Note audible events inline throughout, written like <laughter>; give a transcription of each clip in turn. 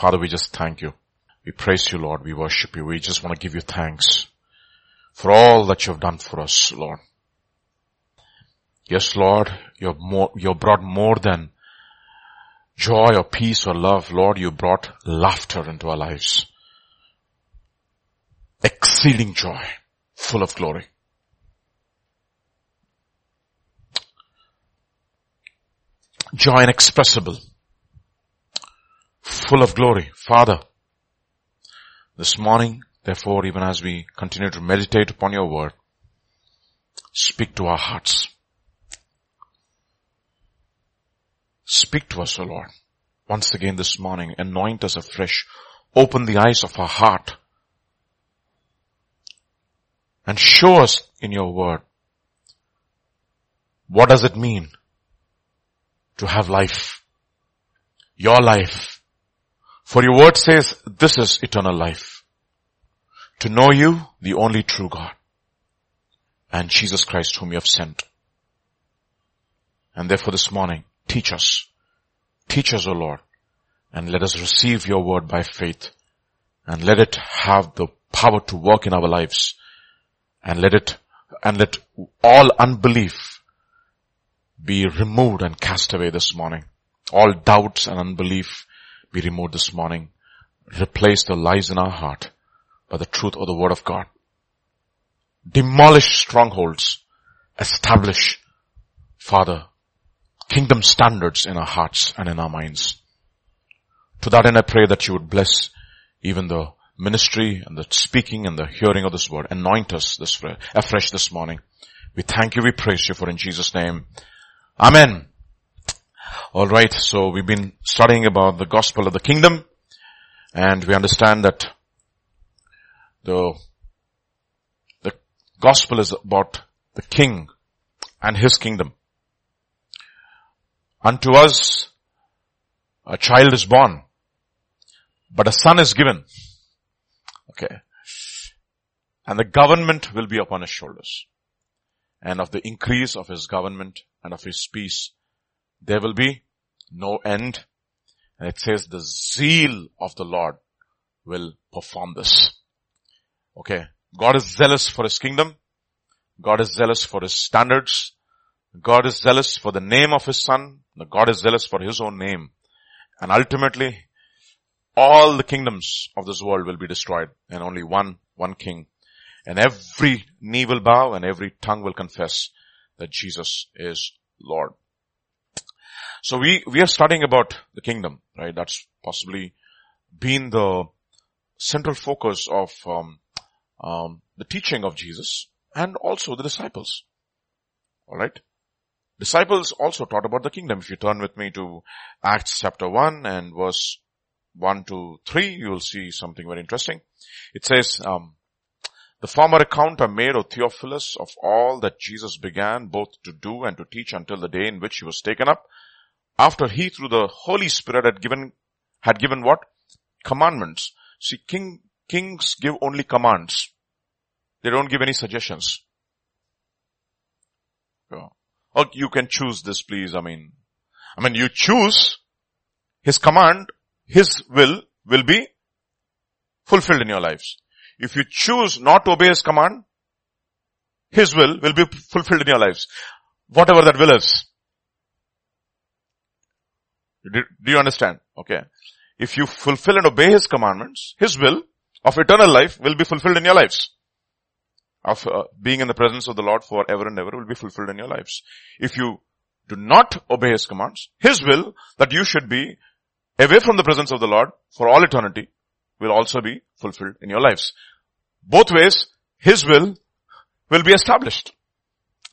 Father, we just thank you. We praise you, Lord. We worship you. We just want to give you thanks for all that you have done for us, Lord. Yes, Lord, you have more, you have brought more than joy or peace or love. Lord, you brought laughter into our lives. Exceeding joy, full of glory. Joy inexpressible, full of glory. Father, this morning, therefore, even as we continue to meditate upon your word, speak to our hearts. Speak to us, O Lord. Once again this morning, anoint us afresh. Open the eyes of our heart. And show us in your word. What does it mean to have life? Your life. For your word says this is eternal life. To know you, the only true God. And Jesus Christ whom you have sent. And therefore this morning, Teach us. Teach us, O Lord. And let us receive your word by faith. And let it have the power to work in our lives. And let it, and let all unbelief be removed and cast away this morning. All doubts and unbelief be removed this morning. Replace the lies in our heart by the truth of the word of God. Demolish strongholds. Establish, Father, kingdom standards in our hearts and in our minds. To that end I pray that you would bless even the ministry and the speaking and the hearing of this word. Anoint us this afresh this morning. We thank you, we praise you for in Jesus name. Amen. Alright, so we've been studying about the gospel of the kingdom and we understand that the, the gospel is about the king and his kingdom. Unto us a child is born, but a son is given. Okay. And the government will be upon his shoulders. And of the increase of his government and of his peace, there will be no end. And it says the zeal of the Lord will perform this. Okay. God is zealous for his kingdom. God is zealous for his standards. God is zealous for the name of his son. God is zealous for his own name. And ultimately, all the kingdoms of this world will be destroyed and only one, one king. And every knee will bow and every tongue will confess that Jesus is Lord. So we, we are studying about the kingdom, right? That's possibly been the central focus of um, um, the teaching of Jesus and also the disciples. All right. Disciples also taught about the kingdom. If you turn with me to Acts chapter 1 and verse 1 to 3, you will see something very interesting. It says, um, the former account I made of Theophilus of all that Jesus began both to do and to teach until the day in which he was taken up, after he through the Holy Spirit had given, had given what? Commandments. See, king, kings give only commands. They don't give any suggestions. Or oh, you can choose this please, I mean. I mean you choose His command, His will will be fulfilled in your lives. If you choose not to obey His command, His will will be fulfilled in your lives. Whatever that will is. Do, you understand? Okay. If you fulfill and obey His commandments, His will of eternal life will be fulfilled in your lives of uh, being in the presence of the Lord forever and ever will be fulfilled in your lives. If you do not obey His commands, His will that you should be away from the presence of the Lord for all eternity will also be fulfilled in your lives. Both ways, His will will be established.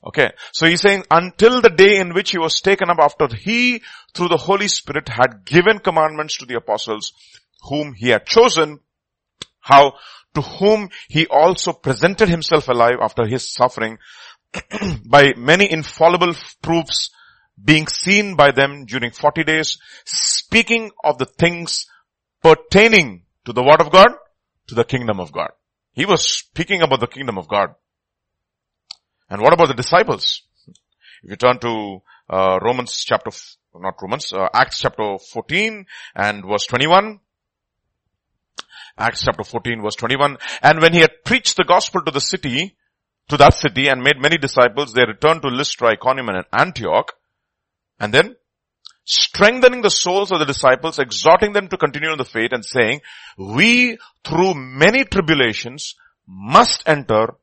Okay. So he's saying until the day in which he was taken up after he through the Holy Spirit had given commandments to the apostles whom he had chosen how to whom he also presented himself alive after his suffering <clears throat> by many infallible proofs being seen by them during 40 days, speaking of the things pertaining to the word of God, to the kingdom of God. He was speaking about the kingdom of God. And what about the disciples? If you turn to uh, Romans chapter, not Romans, uh, Acts chapter 14 and verse 21, Acts chapter 14 verse 21. And when he had preached the gospel to the city, to that city and made many disciples, they returned to Lystra, Iconium and Antioch. And then strengthening the souls of the disciples, exhorting them to continue in the faith and saying, we through many tribulations must enter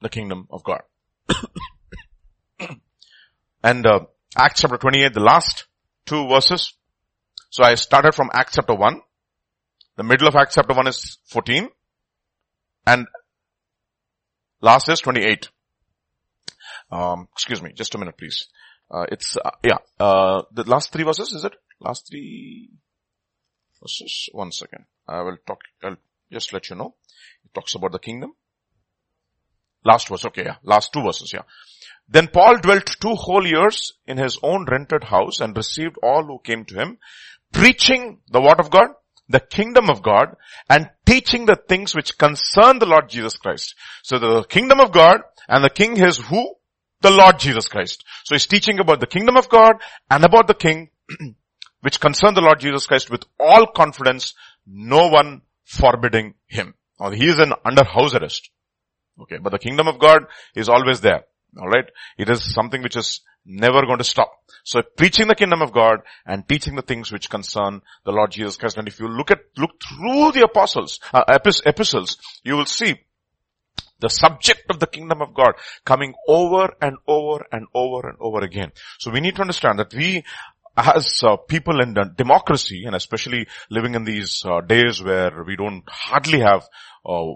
the kingdom of God. <coughs> and uh, Acts chapter 28, the last two verses. So I started from Acts chapter 1. The middle of Acts chapter 1 is 14. And last is 28. Um, excuse me, just a minute please. Uh, it's, uh, yeah, uh, the last three verses, is it? Last three verses? One second. I will talk, I'll just let you know. It talks about the kingdom. Last verse, okay, yeah. Last two verses, yeah. Then Paul dwelt two whole years in his own rented house and received all who came to him, preaching the word of God, the kingdom of God, and teaching the things which concern the Lord Jesus Christ. So the kingdom of God and the king is who? The Lord Jesus Christ. So he's teaching about the kingdom of God and about the king, <clears throat> which concern the Lord Jesus Christ with all confidence, no one forbidding him. He is in under house arrest. Okay, but the kingdom of God is always there. Alright? It is something which is never going to stop. So preaching the kingdom of God and teaching the things which concern the Lord Jesus Christ. And if you look at, look through the apostles, uh, epistles, you will see the subject of the kingdom of God coming over and over and over and over again. So we need to understand that we as uh, people in democracy and especially living in these uh, days where we don't hardly have uh,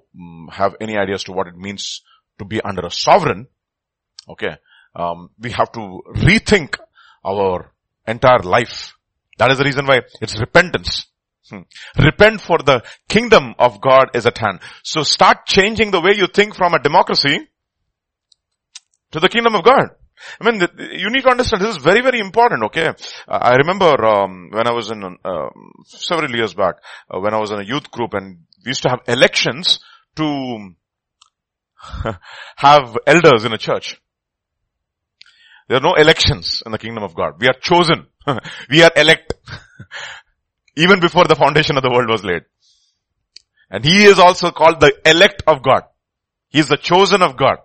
have any ideas to what it means to be under a sovereign okay um, we have to rethink our entire life that is the reason why it's repentance Hmm. Repent for the kingdom of God is at hand. So start changing the way you think from a democracy to the kingdom of God. I mean, you need to understand this is very, very important, okay? Uh, I remember, um, when I was in, uh, several years back, uh, when I was in a youth group and we used to have elections to <laughs> have elders in a church. There are no elections in the kingdom of God. We are chosen. <laughs> we are elect. <laughs> Even before the foundation of the world was laid. And he is also called the elect of God. He is the chosen of God.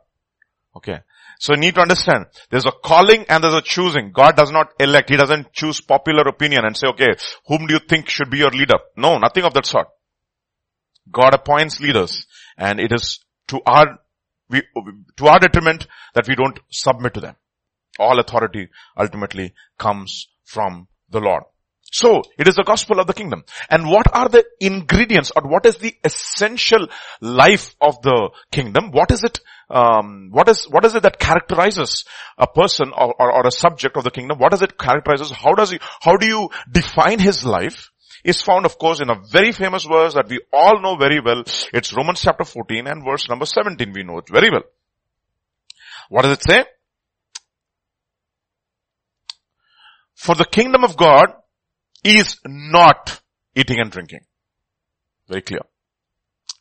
Okay. So you need to understand, there's a calling and there's a choosing. God does not elect. He doesn't choose popular opinion and say, okay, whom do you think should be your leader? No, nothing of that sort. God appoints leaders and it is to our, we, to our detriment that we don't submit to them. All authority ultimately comes from the Lord. So, it is the gospel of the kingdom. And what are the ingredients or what is the essential life of the kingdom? What is it, um, what is, what is it that characterizes a person or, or, or a subject of the kingdom? What does it characterizes? How does he, how do you define his life? Is found of course in a very famous verse that we all know very well. It's Romans chapter 14 and verse number 17. We know it very well. What does it say? For the kingdom of God is not eating and drinking. Very clear.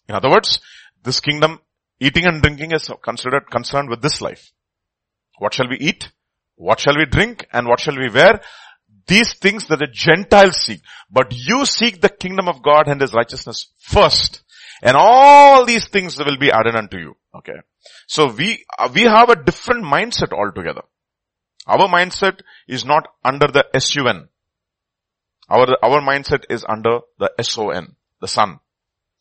In other words, this kingdom, eating and drinking is considered concerned with this life. What shall we eat? What shall we drink? And what shall we wear? These things that the Gentiles seek. But you seek the kingdom of God and His righteousness first. And all these things will be added unto you. Okay. So we, we have a different mindset altogether. Our mindset is not under the SUN. Our, our mindset is under the S-O-N, the Son.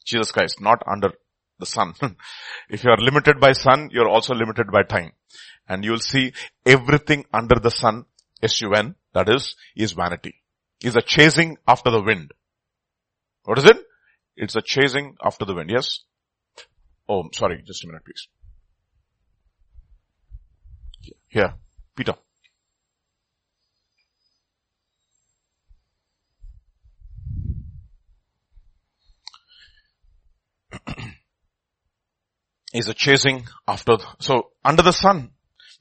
Jesus Christ, not under the Son. <laughs> if you are limited by Son, you are also limited by time. And you will see everything under the Sun, S-U-N, that is, is vanity. Is a chasing after the wind. What is it? It's a chasing after the wind, yes? Oh, sorry, just a minute please. Here, Peter. <clears throat> is a chasing after, so under the sun.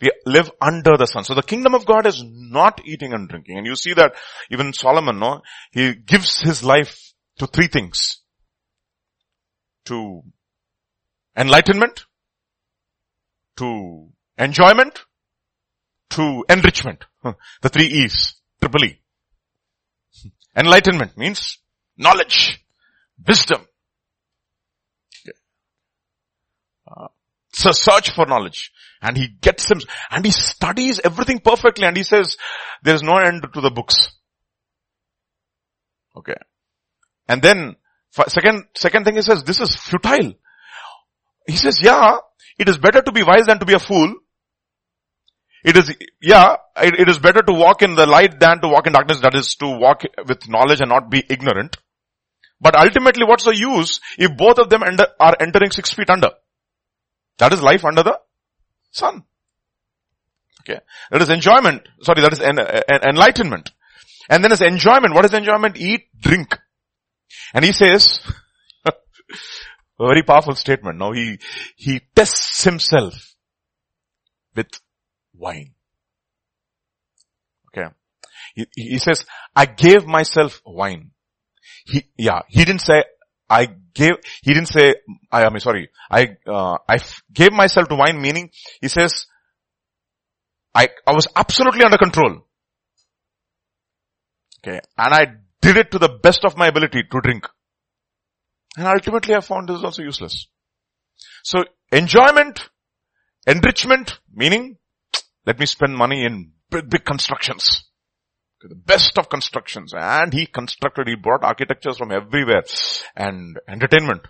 We live under the sun. So the kingdom of God is not eating and drinking. And you see that even Solomon, no, he gives his life to three things. To enlightenment, to enjoyment, to enrichment. The three E's, triple E. <laughs> Enlightenment means knowledge, wisdom, search for knowledge. And he gets him, and he studies everything perfectly and he says, there is no end to the books. Okay. And then, second, second thing he says, this is futile. He says, yeah, it is better to be wise than to be a fool. It is, yeah, it, it is better to walk in the light than to walk in darkness. That is to walk with knowledge and not be ignorant. But ultimately what's the use if both of them are entering six feet under? That is life under the sun. Okay. That is enjoyment. Sorry, that is en, en, enlightenment. And then is enjoyment. What is enjoyment? Eat, drink. And he says, <laughs> a very powerful statement. Now he, he tests himself with wine. Okay. He, he says, I gave myself wine. He, yeah, he didn't say, I gave, he didn't say, I am sorry, I, uh, I gave myself to wine meaning, he says, I, I was absolutely under control. Okay. And I did it to the best of my ability to drink. And ultimately I found this is also useless. So enjoyment, enrichment, meaning, let me spend money in big, big constructions the best of constructions and he constructed, he brought architectures from everywhere and entertainment.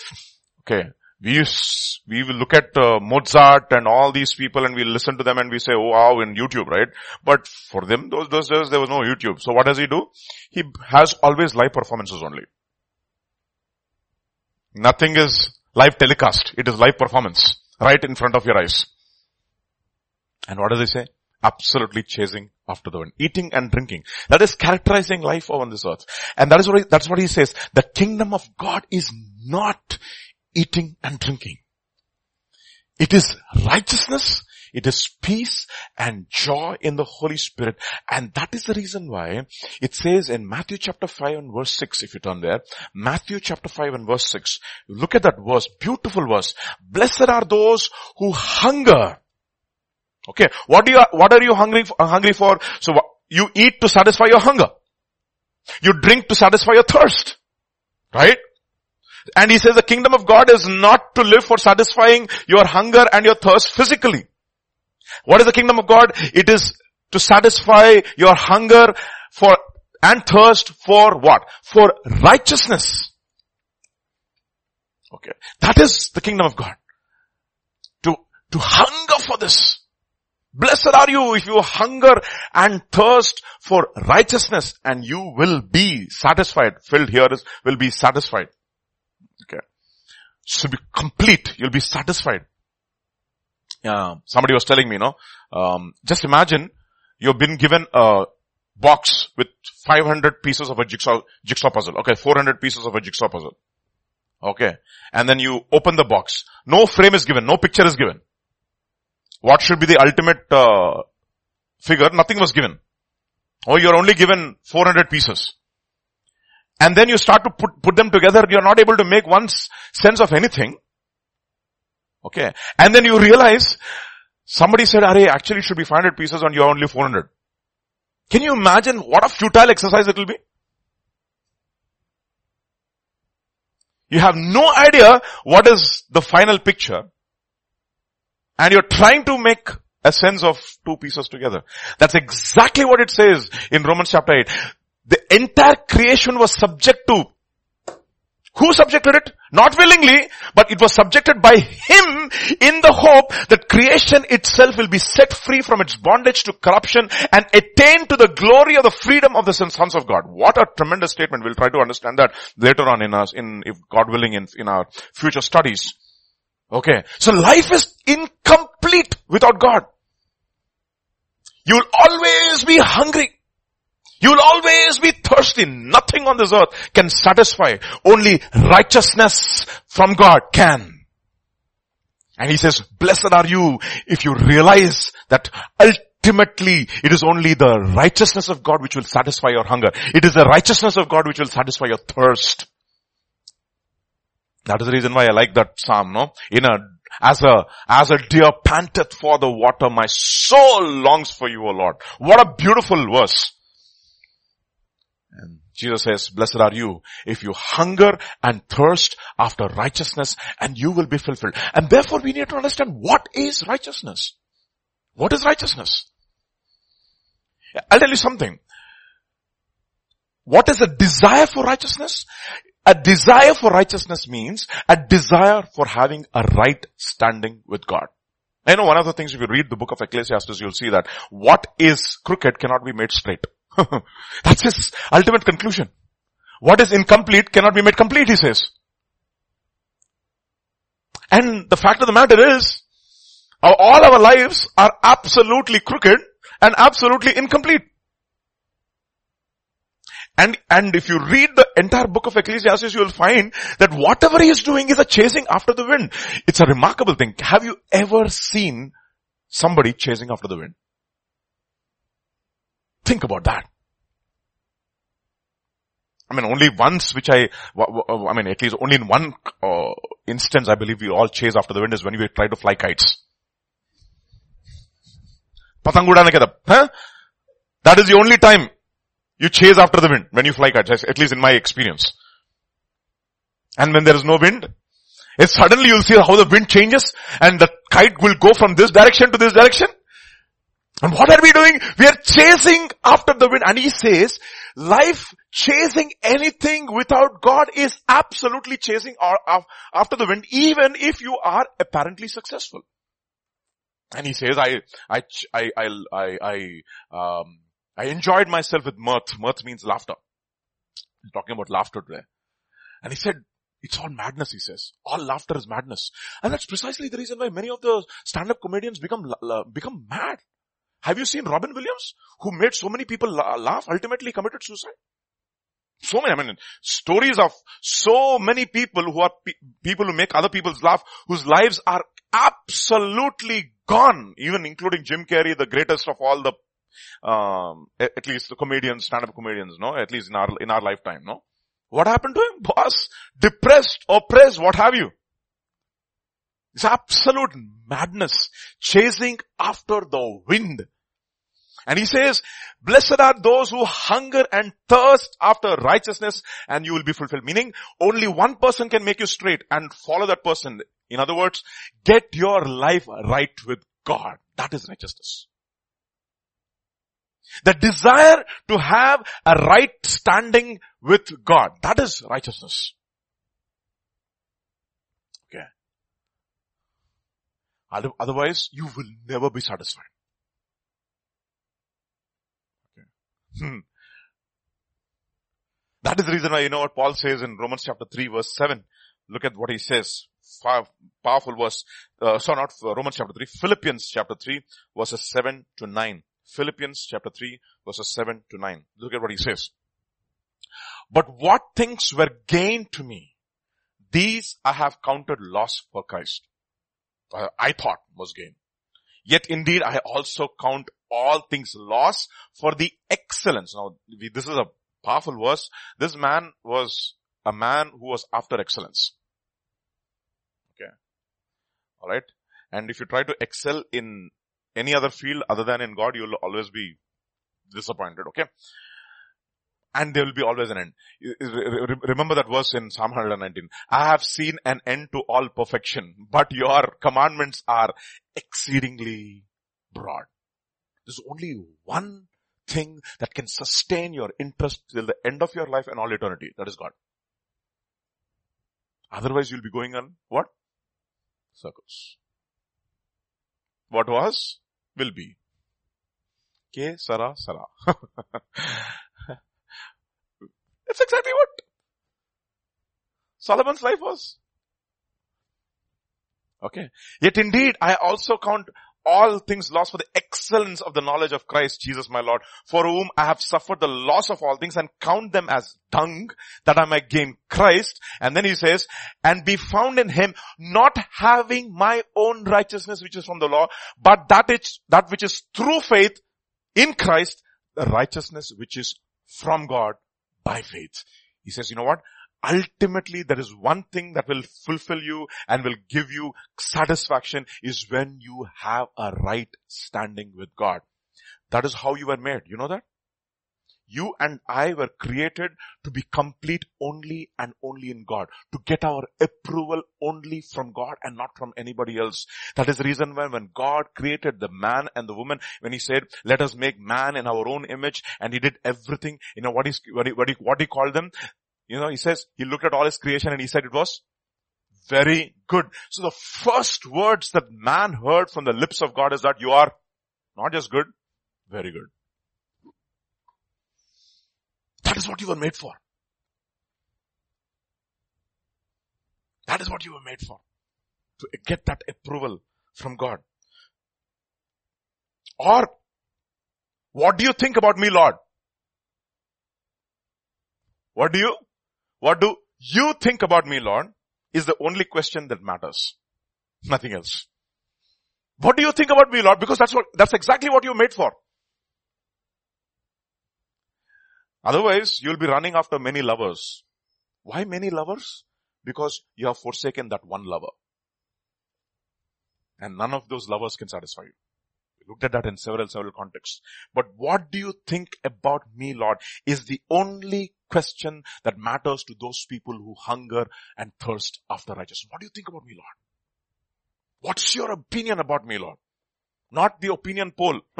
<laughs> okay. We use, we will look at uh, Mozart and all these people and we listen to them and we say, oh wow, in YouTube, right? But for them, those, those days there was no YouTube. So what does he do? He has always live performances only. Nothing is live telecast. It is live performance right in front of your eyes. And what does he say? absolutely chasing after the wind, eating and drinking. That is characterizing life on this earth. And that is what he, that's what he says. The kingdom of God is not eating and drinking. It is righteousness, it is peace and joy in the Holy Spirit. And that is the reason why it says in Matthew chapter 5 and verse 6, if you turn there, Matthew chapter 5 and verse 6, look at that verse, beautiful verse. Blessed are those who hunger Okay. What do you, what are you hungry, hungry for? So you eat to satisfy your hunger. You drink to satisfy your thirst. Right? And he says the kingdom of God is not to live for satisfying your hunger and your thirst physically. What is the kingdom of God? It is to satisfy your hunger for and thirst for what? For righteousness. Okay. That is the kingdom of God. To, to hunger for this. Blessed are you if you hunger and thirst for righteousness and you will be satisfied. Filled here is, will be satisfied. Okay. So be complete. You'll be satisfied. Yeah. Somebody was telling me, you know, um, just imagine you've been given a box with 500 pieces of a jigsaw, jigsaw puzzle. Okay. 400 pieces of a jigsaw puzzle. Okay. And then you open the box. No frame is given. No picture is given. What should be the ultimate uh, figure? Nothing was given. Oh, you're only given 400 pieces. And then you start to put, put them together, you're not able to make one sense of anything. Okay. And then you realize, somebody said, Are actually should be 500 pieces and you're only 400. Can you imagine what a futile exercise it will be? You have no idea what is the final picture and you're trying to make a sense of two pieces together. That's exactly what it says in Romans chapter 8. The entire creation was subject to who subjected it? Not willingly, but it was subjected by Him in the hope that creation itself will be set free from its bondage to corruption and attain to the glory of the freedom of the sons of God. What a tremendous statement. We'll try to understand that later on in us, in, if God willing, in, in our future studies. Okay. So life is incomplete without God. You'll always be hungry. You'll always be thirsty. Nothing on this earth can satisfy. Only righteousness from God can. And he says, blessed are you if you realize that ultimately it is only the righteousness of God which will satisfy your hunger. It is the righteousness of God which will satisfy your thirst. That is the reason why I like that psalm, no? In a, as a, as a deer panteth for the water, my soul longs for you, O Lord. What a beautiful verse. And Jesus says, blessed are you if you hunger and thirst after righteousness and you will be fulfilled. And therefore we need to understand what is righteousness. What is righteousness? I'll tell you something. What is a desire for righteousness? A desire for righteousness means a desire for having a right standing with God. I know one of the things if you read the book of Ecclesiastes, you'll see that what is crooked cannot be made straight. <laughs> That's his ultimate conclusion. What is incomplete cannot be made complete, he says. And the fact of the matter is, all our lives are absolutely crooked and absolutely incomplete. And, and if you read the entire book of Ecclesiastes, you will find that whatever he is doing is a chasing after the wind. It's a remarkable thing. Have you ever seen somebody chasing after the wind? Think about that. I mean, only once which I, I mean, at least only in one uh, instance I believe we all chase after the wind is when we try to fly kites. Huh? That is the only time you chase after the wind when you fly kites, at least in my experience. And when there is no wind, it suddenly you'll see how the wind changes and the kite will go from this direction to this direction. And what are we doing? We are chasing after the wind. And he says, life chasing anything without God is absolutely chasing after the wind, even if you are apparently successful. And he says, I, I, I, I, I, um, I enjoyed myself with mirth. Mirth means laughter. Talking about laughter today. And he said, it's all madness, he says. All laughter is madness. And that's precisely the reason why many of the stand-up comedians become, become mad. Have you seen Robin Williams, who made so many people laugh, ultimately committed suicide? So many, I mean, stories of so many people who are pe- people who make other people's laugh, whose lives are absolutely gone, even including Jim Carrey, the greatest of all the um, at least the comedians, stand-up comedians, no? At least in our, in our lifetime, no? What happened to him? Boss, depressed, oppressed, what have you? It's absolute madness, chasing after the wind. And he says, blessed are those who hunger and thirst after righteousness and you will be fulfilled. Meaning, only one person can make you straight and follow that person. In other words, get your life right with God. That is righteousness. The desire to have a right standing with God. That is righteousness. Okay. Otherwise, you will never be satisfied. Okay. Hmm. That is the reason why you know what Paul says in Romans chapter 3 verse 7. Look at what he says. Five, Powerful verse. Uh, so not Romans chapter 3. Philippians chapter 3 verses 7 to 9. Philippians chapter 3 verses 7 to 9. Look at what he says. But what things were gained to me, these I have counted loss for Christ. Uh, I thought was gain. Yet indeed I also count all things loss for the excellence. Now this is a powerful verse. This man was a man who was after excellence. Okay. Alright. And if you try to excel in any other field other than in God, you'll always be disappointed, okay? And there will be always an end. Remember that verse in Psalm 119. I have seen an end to all perfection, but your commandments are exceedingly broad. There's only one thing that can sustain your interest till the end of your life and all eternity. That is God. Otherwise you'll be going on what? Circles. What was? Will be. Que Sera Sera. <laughs> That's exactly what Solomon's life was. Okay. Yet indeed, I also count all things lost for the excellence of the knowledge of Christ Jesus my Lord, for whom I have suffered the loss of all things and count them as dung that I might gain Christ. And then he says, and be found in him, not having my own righteousness which is from the law, but that is, that which is through faith in Christ, the righteousness which is from God by faith. He says, you know what? Ultimately there is one thing that will fulfill you and will give you satisfaction is when you have a right standing with God. That is how you were made. You know that? you and I were created to be complete only and only in God, to get our approval only from God and not from anybody else. That is the reason why when God created the man and the woman, when he said, let us make man in our own image, and he did everything, you know, what he, what he, what he called them? You know, he says, he looked at all his creation and he said it was very good. So the first words that man heard from the lips of God is that you are not just good, very good. That is what you were made for. That is what you were made for. To get that approval from God. Or, what do you think about me, Lord? What do you, what do you think about me, Lord? Is the only question that matters. Nothing else. What do you think about me, Lord? Because that's what, that's exactly what you're made for. Otherwise, you'll be running after many lovers. Why many lovers? Because you have forsaken that one lover. And none of those lovers can satisfy you. Looked at that in several, several contexts. But what do you think about me, Lord, is the only question that matters to those people who hunger and thirst after righteousness. What do you think about me, Lord? What's your opinion about me, Lord? Not the opinion poll. <laughs>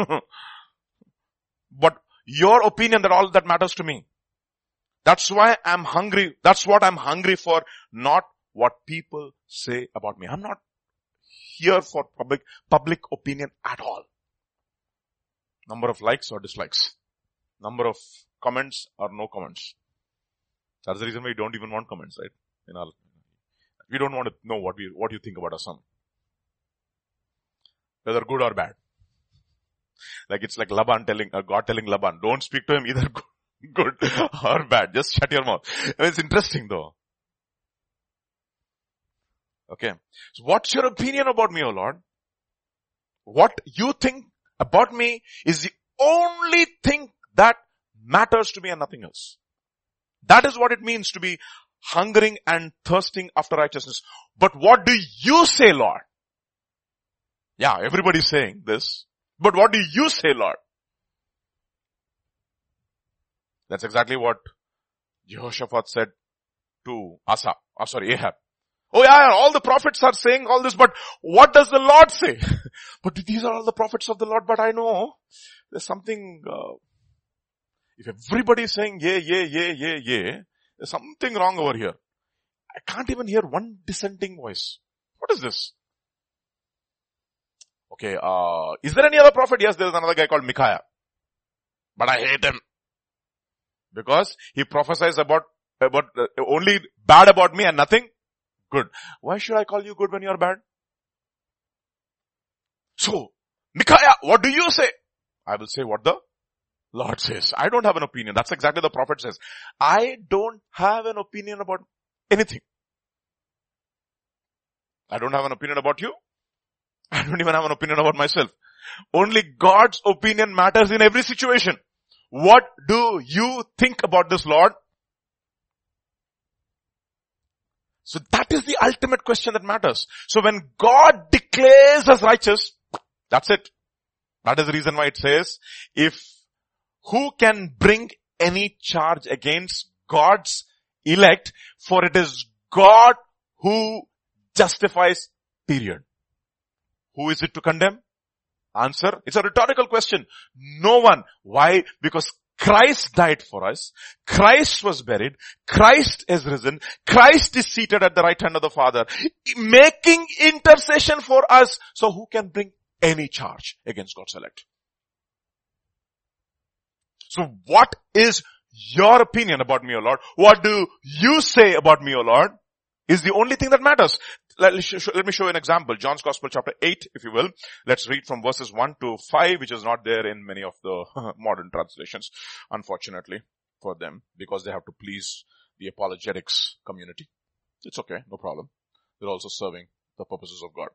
but your opinion that all that matters to me. That's why I'm hungry. That's what I'm hungry for, not what people say about me. I'm not here for public, public opinion at all. Number of likes or dislikes. Number of comments or no comments. That's the reason why we don't even want comments, right? In our, we don't want to know what we, what you think about our son. Whether good or bad. Like it's like Laban telling, uh, God telling Laban, don't speak to him either <laughs> good or bad. Just shut your mouth. It's interesting though. Okay. So what's your opinion about me, O Lord? What you think about me is the only thing that matters to me and nothing else. That is what it means to be hungering and thirsting after righteousness. But what do you say, Lord? Yeah, everybody's saying this. But what do you say, Lord? That's exactly what Jehoshaphat said to Asa, oh sorry, Ahab. Oh yeah, all the prophets are saying all this, but what does the Lord say? <laughs> but these are all the prophets of the Lord, but I know there's something, uh, if everybody is saying yeah, yeah, yeah, yeah, yeah, there's something wrong over here. I can't even hear one dissenting voice. What is this? Okay, uh, is there any other prophet? Yes, there is another guy called Micaiah. But I hate him. Because he prophesies about, about, uh, only bad about me and nothing good. Why should I call you good when you are bad? So, Micaiah, what do you say? I will say what the Lord says. I don't have an opinion. That's exactly the prophet says. I don't have an opinion about anything. I don't have an opinion about you. I don't even have an opinion about myself. Only God's opinion matters in every situation. What do you think about this Lord? So that is the ultimate question that matters. So when God declares us righteous, that's it. That is the reason why it says, if who can bring any charge against God's elect, for it is God who justifies, period. Who is it to condemn? Answer, it's a rhetorical question. No one. Why? Because Christ died for us. Christ was buried. Christ is risen. Christ is seated at the right hand of the Father, making intercession for us. So who can bring any charge against God's elect? So what is your opinion about me, O Lord? What do you say about me, O Lord? Is the only thing that matters. Let, me show you an example. John's Gospel chapter 8, if you will. Let's read from verses 1 to 5, which is not there in many of the <laughs> modern translations, unfortunately for them, because they have to please the apologetics community. It's okay, no problem. They're also serving the purposes of God.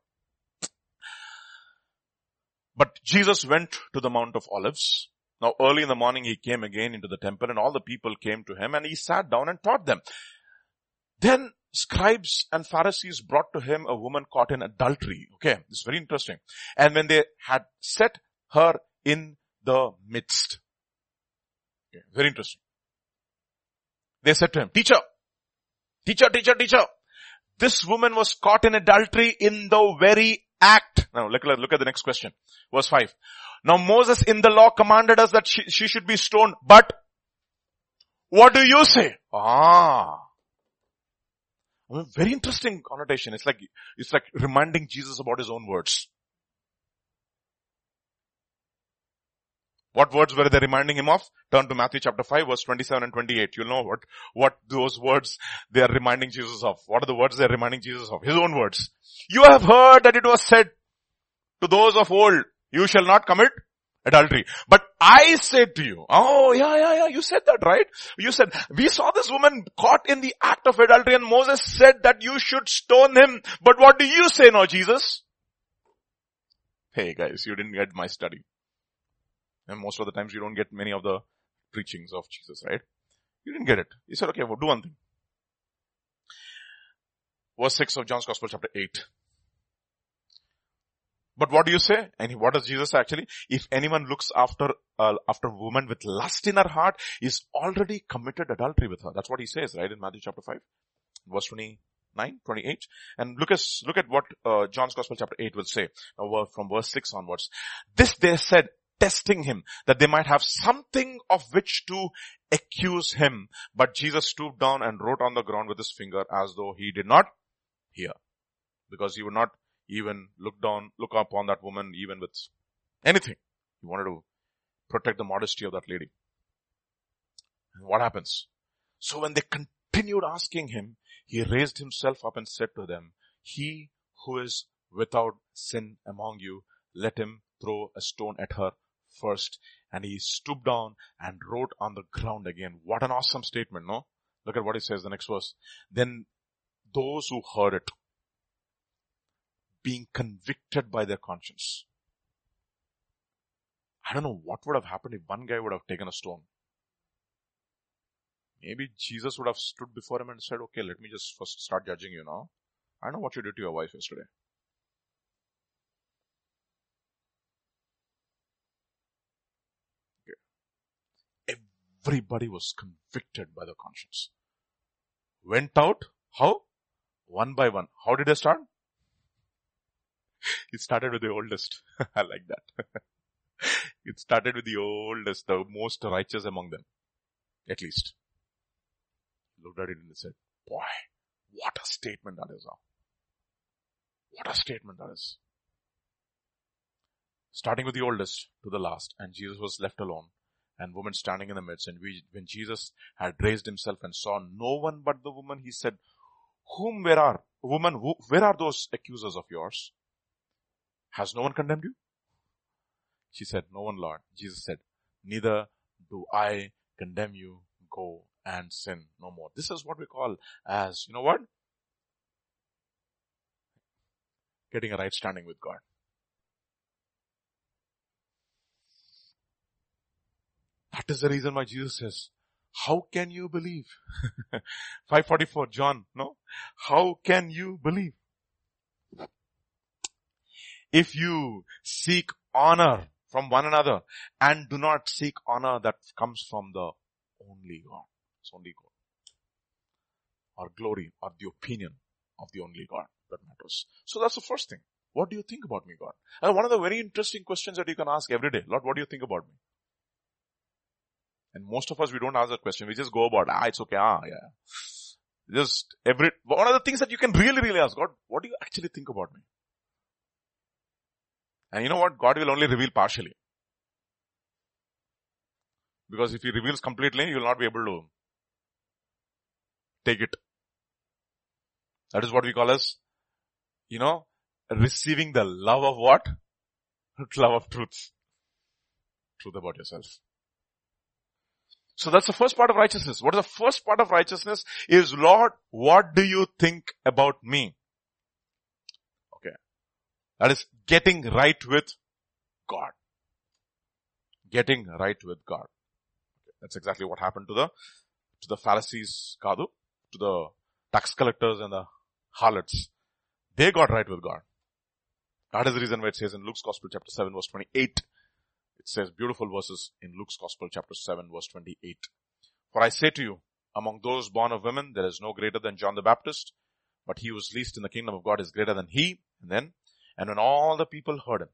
But Jesus went to the Mount of Olives. Now early in the morning he came again into the temple and all the people came to him and he sat down and taught them. Then scribes and Pharisees brought to him a woman caught in adultery. Okay, this is very interesting. And when they had set her in the midst, Okay, very interesting. They said to him, teacher, teacher, teacher, teacher, this woman was caught in adultery in the very act. Now look, look at the next question. Verse 5. Now Moses in the law commanded us that she, she should be stoned, but what do you say? Ah. Very interesting connotation. It's like, it's like reminding Jesus about his own words. What words were they reminding him of? Turn to Matthew chapter 5 verse 27 and 28. You'll know what, what those words they are reminding Jesus of. What are the words they are reminding Jesus of? His own words. You have heard that it was said to those of old, you shall not commit adultery. But I said to you, oh yeah, yeah, yeah, you said that, right? You said, we saw this woman caught in the act of adultery and Moses said that you should stone him. But what do you say now, Jesus? Hey guys, you didn't get my study. And most of the times you don't get many of the preachings of Jesus, right? You didn't get it. He said, okay, well, do one thing. Verse 6 of John's Gospel chapter 8. But what do you say? And what does Jesus actually? If anyone looks after, uh, after a woman with lust in her heart, is already committed adultery with her. That's what he says, right? In Matthew chapter 5, verse 29, 28. And look at, look at what, uh, John's Gospel chapter 8 will say. Now, from verse 6 onwards. This they said testing him that they might have something of which to accuse him. But Jesus stooped down and wrote on the ground with his finger as though he did not hear. Because he would not even look down, look upon that woman even with anything. He wanted to protect the modesty of that lady. And what happens? So when they continued asking him, he raised himself up and said to them, he who is without sin among you, let him throw a stone at her first and he stooped down and wrote on the ground again. What an awesome statement, no? Look at what he says the next verse. Then those who heard it, being convicted by their conscience. I don't know what would have happened if one guy would have taken a stone. Maybe Jesus would have stood before him and said, okay, let me just first start judging you now. I know what you did to your wife yesterday. Everybody was convicted by the conscience. Went out, how? One by one. How did they start? <laughs> It started with the oldest. <laughs> I like that. <laughs> it started with the oldest, the most righteous among them. At least. Looked at it and said, boy, what a statement that is. What a statement that is. Starting with the oldest to the last and Jesus was left alone and woman standing in the midst. And we, when Jesus had raised himself and saw no one but the woman, he said, whom where are, woman, who, where are those accusers of yours? Has no one condemned you? She said, no one Lord. Jesus said, neither do I condemn you. Go and sin no more. This is what we call as, you know what? Getting a right standing with God. That is the reason why Jesus says, how can you believe? <laughs> 544 John, no? How can you believe? If you seek honor from one another and do not seek honor that comes from the only God. It's only God. Or glory or the opinion of the only God that matters. So that's the first thing. What do you think about me, God? And one of the very interesting questions that you can ask every day, Lord, what do you think about me? And most of us, we don't ask that question. We just go about, ah, it's okay, ah, yeah. Just every, one of the things that you can really, really ask, God, what do you actually think about me? And you know what? God will only reveal partially. Because if He reveals completely, you will not be able to take it. That is what we call as, you know, receiving the love of what? <laughs> love of truth. Truth about yourself. So that's the first part of righteousness. What is the first part of righteousness is Lord, what do you think about me? Okay. That is getting right with God. Getting right with God. That's exactly what happened to the, to the Pharisees, Kadu, to the tax collectors and the harlots. They got right with God. That is the reason why it says in Luke's Gospel chapter 7 verse 28, It says beautiful verses in Luke's Gospel chapter 7 verse 28. For I say to you, among those born of women, there is no greater than John the Baptist, but he who is least in the kingdom of God is greater than he. And then, and when all the people heard him,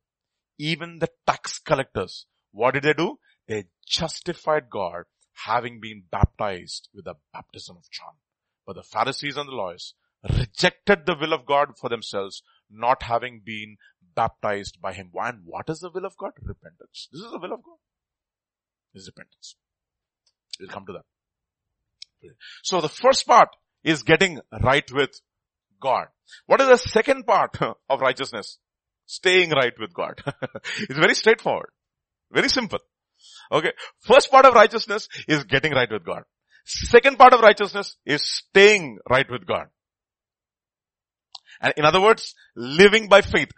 even the tax collectors, what did they do? They justified God having been baptized with the baptism of John. But the Pharisees and the lawyers rejected the will of God for themselves, not having been baptized by him. And what is the will of God? Repentance. This is the will of God. This is repentance. We'll come to that. So the first part is getting right with God. What is the second part <laughs> of righteousness? Staying right with God. <laughs> it's very straightforward. Very simple. Okay. First part of righteousness is getting right with God. Second part of righteousness is staying right with God. And in other words, living by faith.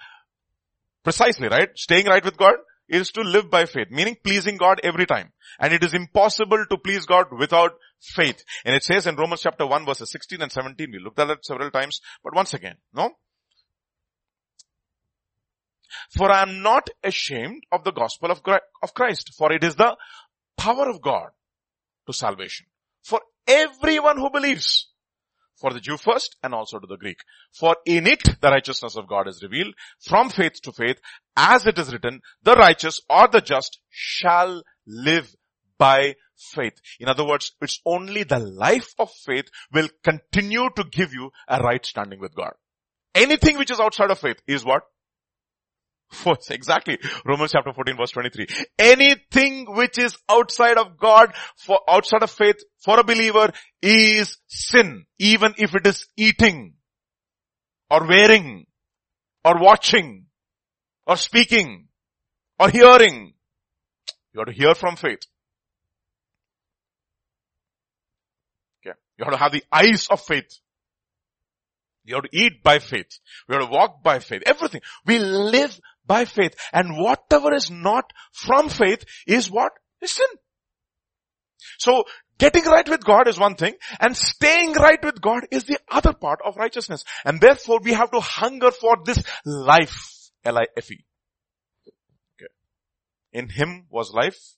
Precisely, right? Staying right with God is to live by faith, meaning pleasing God every time. And it is impossible to please God without faith. And it says in Romans chapter 1 verses 16 and 17, we looked at it several times, but once again, no? For I am not ashamed of the gospel of Christ, for it is the power of God to salvation for everyone who believes for the Jew first and also to the Greek. For in it the righteousness of God is revealed from faith to faith as it is written, the righteous or the just shall live by faith. In other words, it's only the life of faith will continue to give you a right standing with God. Anything which is outside of faith is what? Exactly. Romans chapter 14 verse 23. Anything which is outside of God, for outside of faith, for a believer is sin. Even if it is eating, or wearing, or watching, or speaking, or hearing. You have to hear from faith. Okay. You have to have the eyes of faith. You have to eat by faith. We have to walk by faith. Everything. We live by faith. And whatever is not from faith is what? Is sin. So getting right with God is one thing and staying right with God is the other part of righteousness. And therefore we have to hunger for this life. L-I-F-E. Okay. In Him was life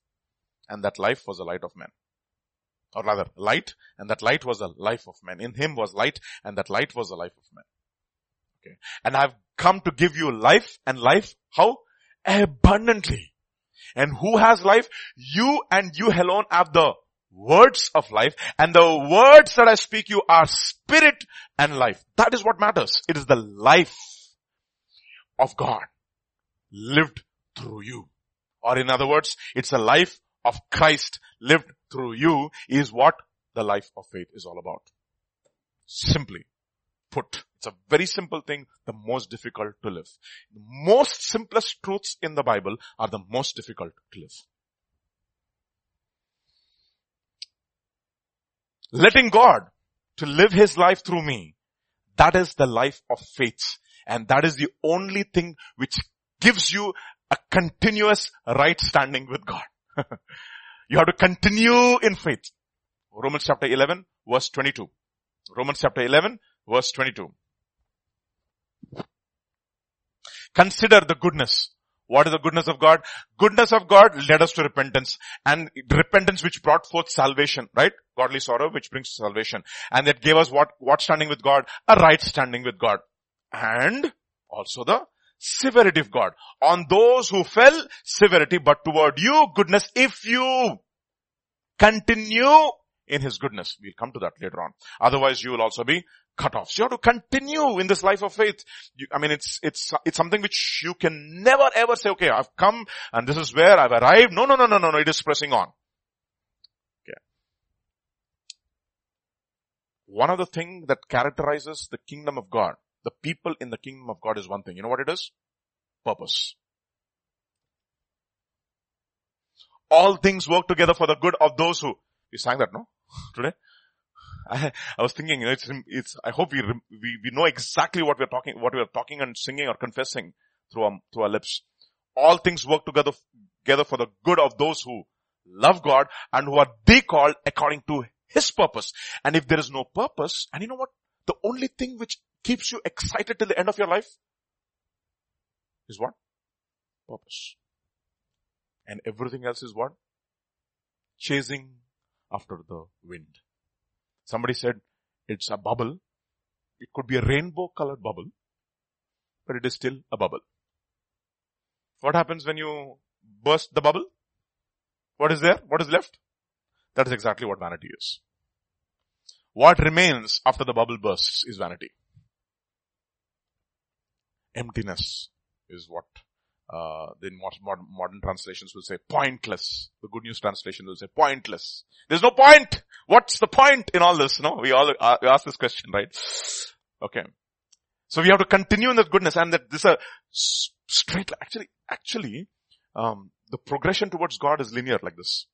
and that life was the light of men. Or rather, light and that light was the life of men. In Him was light and that light was the life of men. Okay. And I've come to give you life and life how? Abundantly. And who has life? You and you alone have the words of life and the words that I speak you are spirit and life. That is what matters. It is the life of God lived through you. Or in other words, it's the life of Christ lived through you is what the life of faith is all about. Simply put. It's a very simple thing, the most difficult to live. The most simplest truths in the Bible are the most difficult to live. Letting God to live His life through me, that is the life of faith. And that is the only thing which gives you a continuous right standing with God. <laughs> you have to continue in faith. Romans chapter 11 verse 22. Romans chapter 11 verse 22. Consider the goodness. What is the goodness of God? Goodness of God led us to repentance and repentance which brought forth salvation, right? Godly sorrow which brings salvation. And that gave us what, what standing with God? A right standing with God. And also the severity of God. On those who fell, severity, but toward you, goodness, if you continue in His goodness. We'll come to that later on. Otherwise you will also be cut off. You have to continue in this life of faith. You, I mean, it's, it's, it's something which you can never ever say, okay, I've come and this is where I've arrived. No, no, no, no, no, no. It is pressing on. Okay. One of the things that characterizes the kingdom of God, the people in the kingdom of God is one thing. You know what it is? Purpose. All things work together for the good of those who, we sang that, no? <laughs> Today? <laughs> I, I was thinking, you know, it's, it's, I hope we, we, we know exactly what we're talking, what we're talking and singing or confessing through our, through our lips. All things work together, together for the good of those who love God and who are they called according to His purpose. And if there is no purpose, and you know what? The only thing which keeps you excited till the end of your life is what? Purpose. And everything else is what? Chasing after the wind. Somebody said it's a bubble. It could be a rainbow colored bubble, but it is still a bubble. What happens when you burst the bubble? What is there? What is left? That is exactly what vanity is. What remains after the bubble bursts is vanity. Emptiness is what uh, the modern, modern translations will say pointless. The good news translation will say pointless. There's no point. What's the point in all this? No, we all uh, we ask this question, right? Okay. So we have to continue in that goodness and that this a straight, actually, actually, um, the progression towards God is linear like this.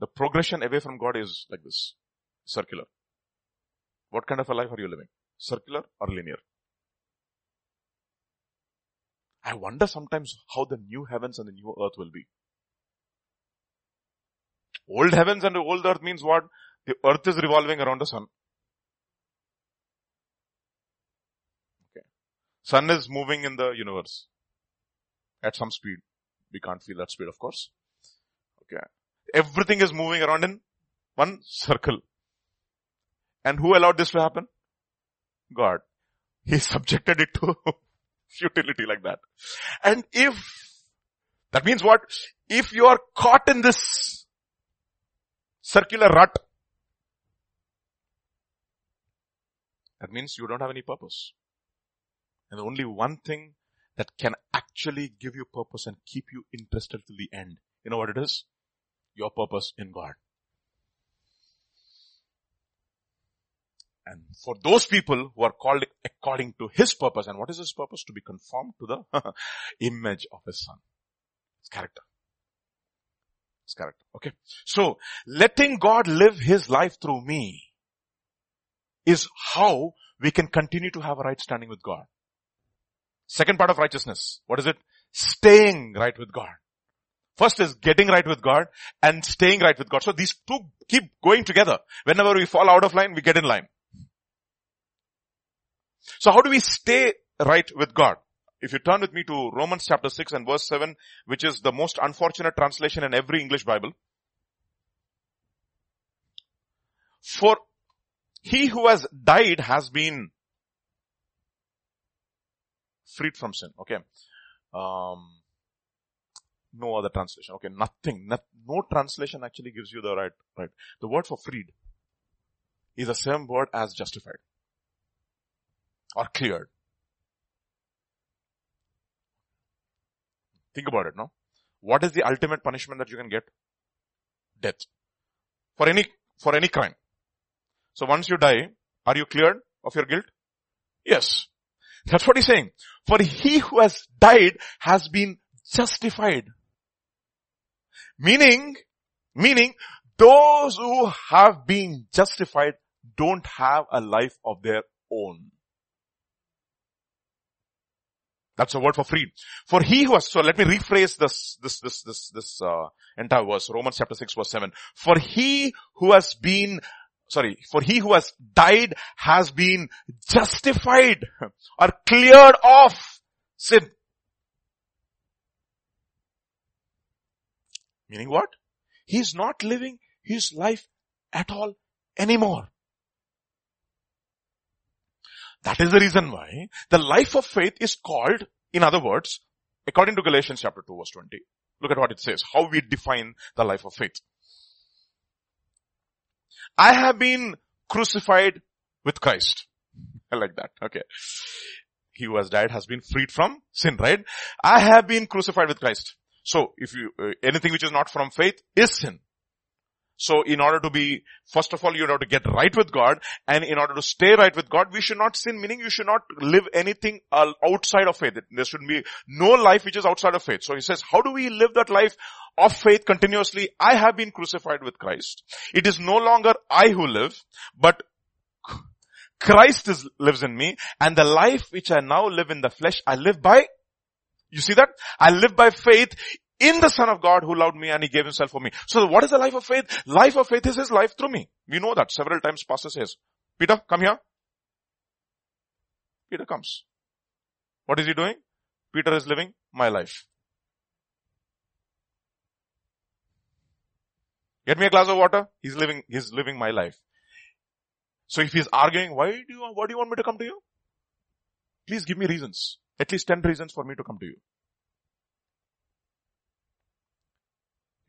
The progression away from God is like this. Circular. What kind of a life are you living? Circular or linear? I wonder sometimes how the new heavens and the new earth will be. Old heavens and the old earth means what? The earth is revolving around the sun. Okay. Sun is moving in the universe at some speed. We can't feel that speed, of course. Okay. Everything is moving around in one circle. And who allowed this to happen? God. He <laughs> subjected it to futility like that. And if, that means what? If you are caught in this circular rut, that means you don't have any purpose. And only one thing that can actually give you purpose and keep you interested till the end. You know what it is? Your purpose in God. And for those people who are called according to his purpose, and what is his purpose? To be conformed to the <laughs> image of his son. His character. His character. Okay. So, letting God live his life through me is how we can continue to have a right standing with God. Second part of righteousness. What is it? Staying right with God. First is getting right with God and staying right with God. So these two keep going together. Whenever we fall out of line, we get in line. So how do we stay right with God? If you turn with me to Romans chapter 6 and verse 7, which is the most unfortunate translation in every English Bible. For he who has died has been freed from sin. Okay. Um, no other translation. Okay. Nothing. No, no translation actually gives you the right, right. The word for freed is the same word as justified or cleared. Think about it, no? What is the ultimate punishment that you can get? Death. For any, for any crime. So once you die, are you cleared of your guilt? Yes. That's what he's saying. For he who has died has been justified. Meaning, meaning those who have been justified don't have a life of their own. That's a word for freed. For he who has, so let me rephrase this, this, this, this, this, uh, entire verse, Romans chapter 6 verse 7. For he who has been, sorry, for he who has died has been justified <laughs> or cleared off sin. Meaning what? He's not living his life at all anymore. That is the reason why the life of faith is called, in other words, according to Galatians chapter 2 verse 20. Look at what it says, how we define the life of faith. I have been crucified with Christ. I like that. Okay. He who has died has been freed from sin, right? I have been crucified with Christ. So if you, uh, anything which is not from faith is sin. So in order to be, first of all, you have to get right with God and in order to stay right with God, we should not sin, meaning you should not live anything uh, outside of faith. There should be no life which is outside of faith. So he says, how do we live that life of faith continuously? I have been crucified with Christ. It is no longer I who live, but Christ is, lives in me and the life which I now live in the flesh, I live by you see that? I live by faith in the Son of God who loved me and He gave Himself for me. So what is the life of faith? Life of faith is His life through me. We know that several times Pastor says, Peter, come here. Peter comes. What is he doing? Peter is living my life. Get me a glass of water. He's living, he's living my life. So if he's arguing, why do you, why do you want me to come to you? Please give me reasons. At least 10 reasons for me to come to you.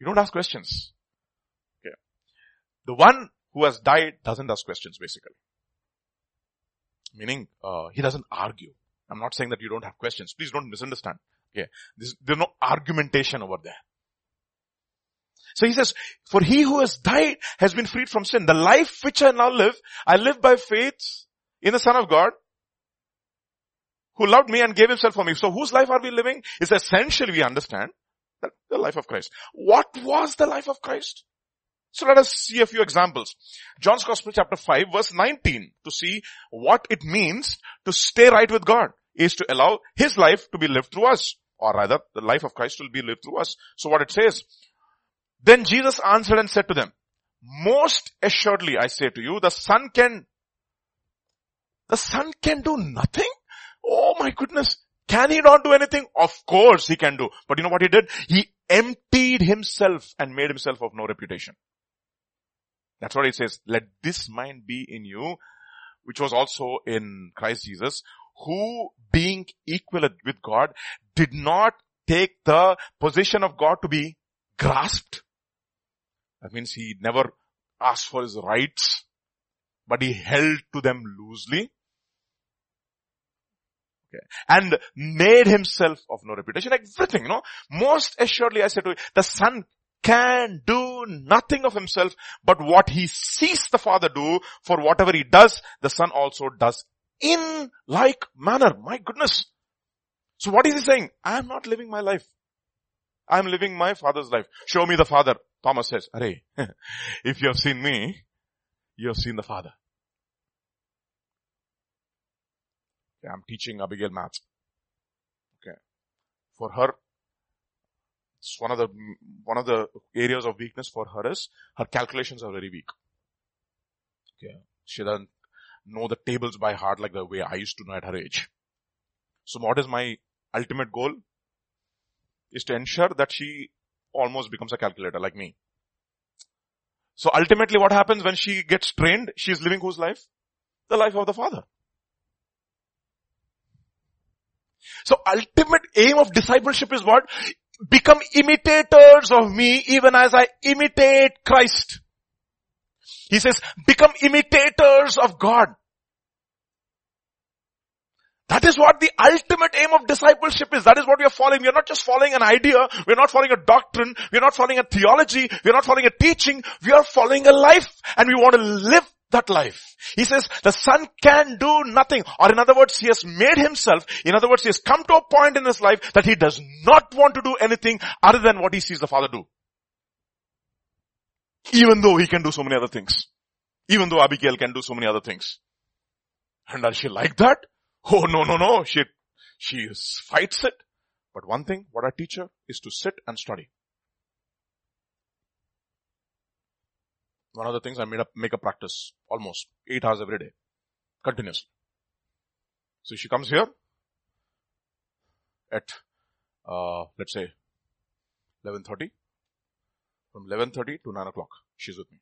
You don't ask questions. Okay. The one who has died doesn't ask questions basically. Meaning, uh, he doesn't argue. I'm not saying that you don't have questions. Please don't misunderstand. Okay. This, there's no argumentation over there. So he says, for he who has died has been freed from sin. The life which I now live, I live by faith in the Son of God who loved me and gave himself for me. So whose life are we living? Is essentially we understand the life of Christ. What was the life of Christ? So let us see a few examples. John's Gospel chapter 5 verse 19 to see what it means to stay right with God is to allow His life to be lived through us. Or rather, the life of Christ will be lived through us. So what it says, then Jesus answered and said to them, most assuredly I say to you, the son can, the son can do nothing? Oh my goodness. Can he not do anything? Of course he can do. But you know what he did? He emptied himself and made himself of no reputation. That's what he says. Let this mind be in you, which was also in Christ Jesus, who being equal with God did not take the position of God to be grasped. That means he never asked for his rights, but he held to them loosely. Okay. And made himself of no reputation. Everything, you know. Most assuredly I say to you, the son can do nothing of himself, but what he sees the father do, for whatever he does, the son also does in like manner. My goodness. So what is he saying? I am not living my life. I am living my father's life. Show me the father. Thomas says, Array, <laughs> if you have seen me, you have seen the father. Okay, I'm teaching Abigail math. Okay. For her, it's one of the, one of the areas of weakness for her is her calculations are very weak. Okay. She doesn't know the tables by heart like the way I used to know at her age. So what is my ultimate goal? Is to ensure that she almost becomes a calculator like me. So ultimately what happens when she gets trained, she's living whose life? The life of the father. So ultimate aim of discipleship is what? Become imitators of me even as I imitate Christ. He says, become imitators of God. That is what the ultimate aim of discipleship is. That is what we are following. We are not just following an idea. We are not following a doctrine. We are not following a theology. We are not following a teaching. We are following a life and we want to live that life. He says the son can do nothing. Or in other words, he has made himself, in other words, he has come to a point in his life that he does not want to do anything other than what he sees the father do. Even though he can do so many other things. Even though Abigail can do so many other things. And does she like that? Oh no, no, no. She, she fights it. But one thing, what I teach her is to sit and study. One of the things I made up, make a practice almost eight hours every day, continuously. So she comes here at, uh, let's say 11.30. From 11.30 to 9 o'clock, she's with me.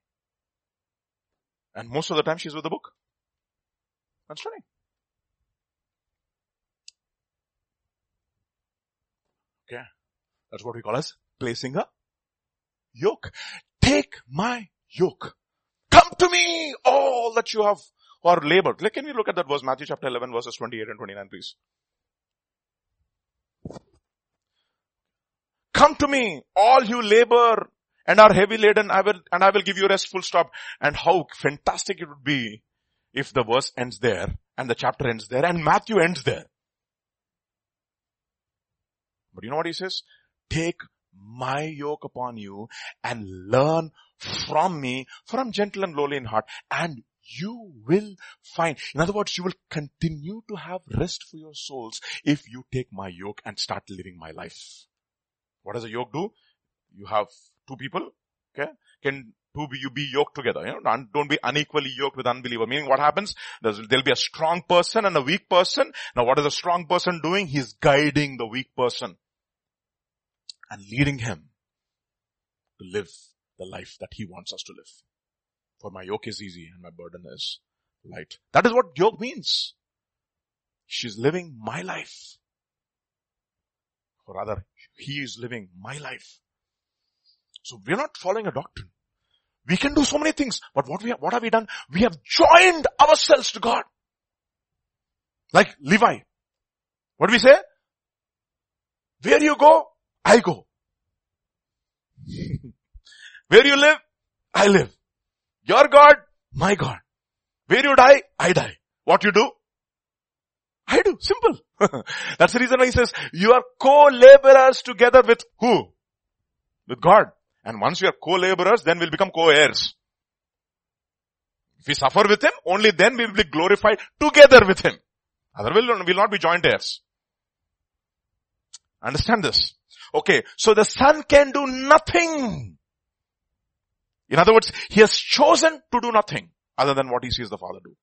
And most of the time she's with the book. And studying. Okay. That's what we call as placing a yoke. Take my yoke. Come to me, all that you have who are labored. Like, can we look at that verse, Matthew chapter 11 verses 28 and 29 please? Come to me, all you labor and are heavy laden, I will, and I will give you rest full stop. And how fantastic it would be if the verse ends there and the chapter ends there and Matthew ends there. But you know what he says? Take my yoke upon you and learn from me, for I'm gentle and lowly in heart, and you will find. In other words, you will continue to have rest for your souls if you take my yoke and start living my life. What does a yoke do? You have two people, okay? Can two be, you be yoked together? You know, don't be unequally yoked with unbeliever. Meaning what happens? There's, there'll be a strong person and a weak person. Now what is a strong person doing? He's guiding the weak person and leading him to live the life that he wants us to live. For my yoke is easy and my burden is light. That is what yoke means. She's living my life. Or rather, he is living my life. So we're not following a doctrine. We can do so many things, but what we have, what have we done? We have joined ourselves to God. Like Levi. What do we say? Where you go, I go. <laughs> Where you live, I live. Your God, my God. Where you die, I die. What you do? I do. Simple. <laughs> That's the reason why he says, you are co-laborers together with who? With God. And once we are co-laborers, then we'll become co-heirs. If we suffer with Him, only then we will be glorified together with Him. Otherwise we will not be joint heirs. Understand this? Okay, so the son can do nothing. In other words, he has chosen to do nothing other than what he sees the father do.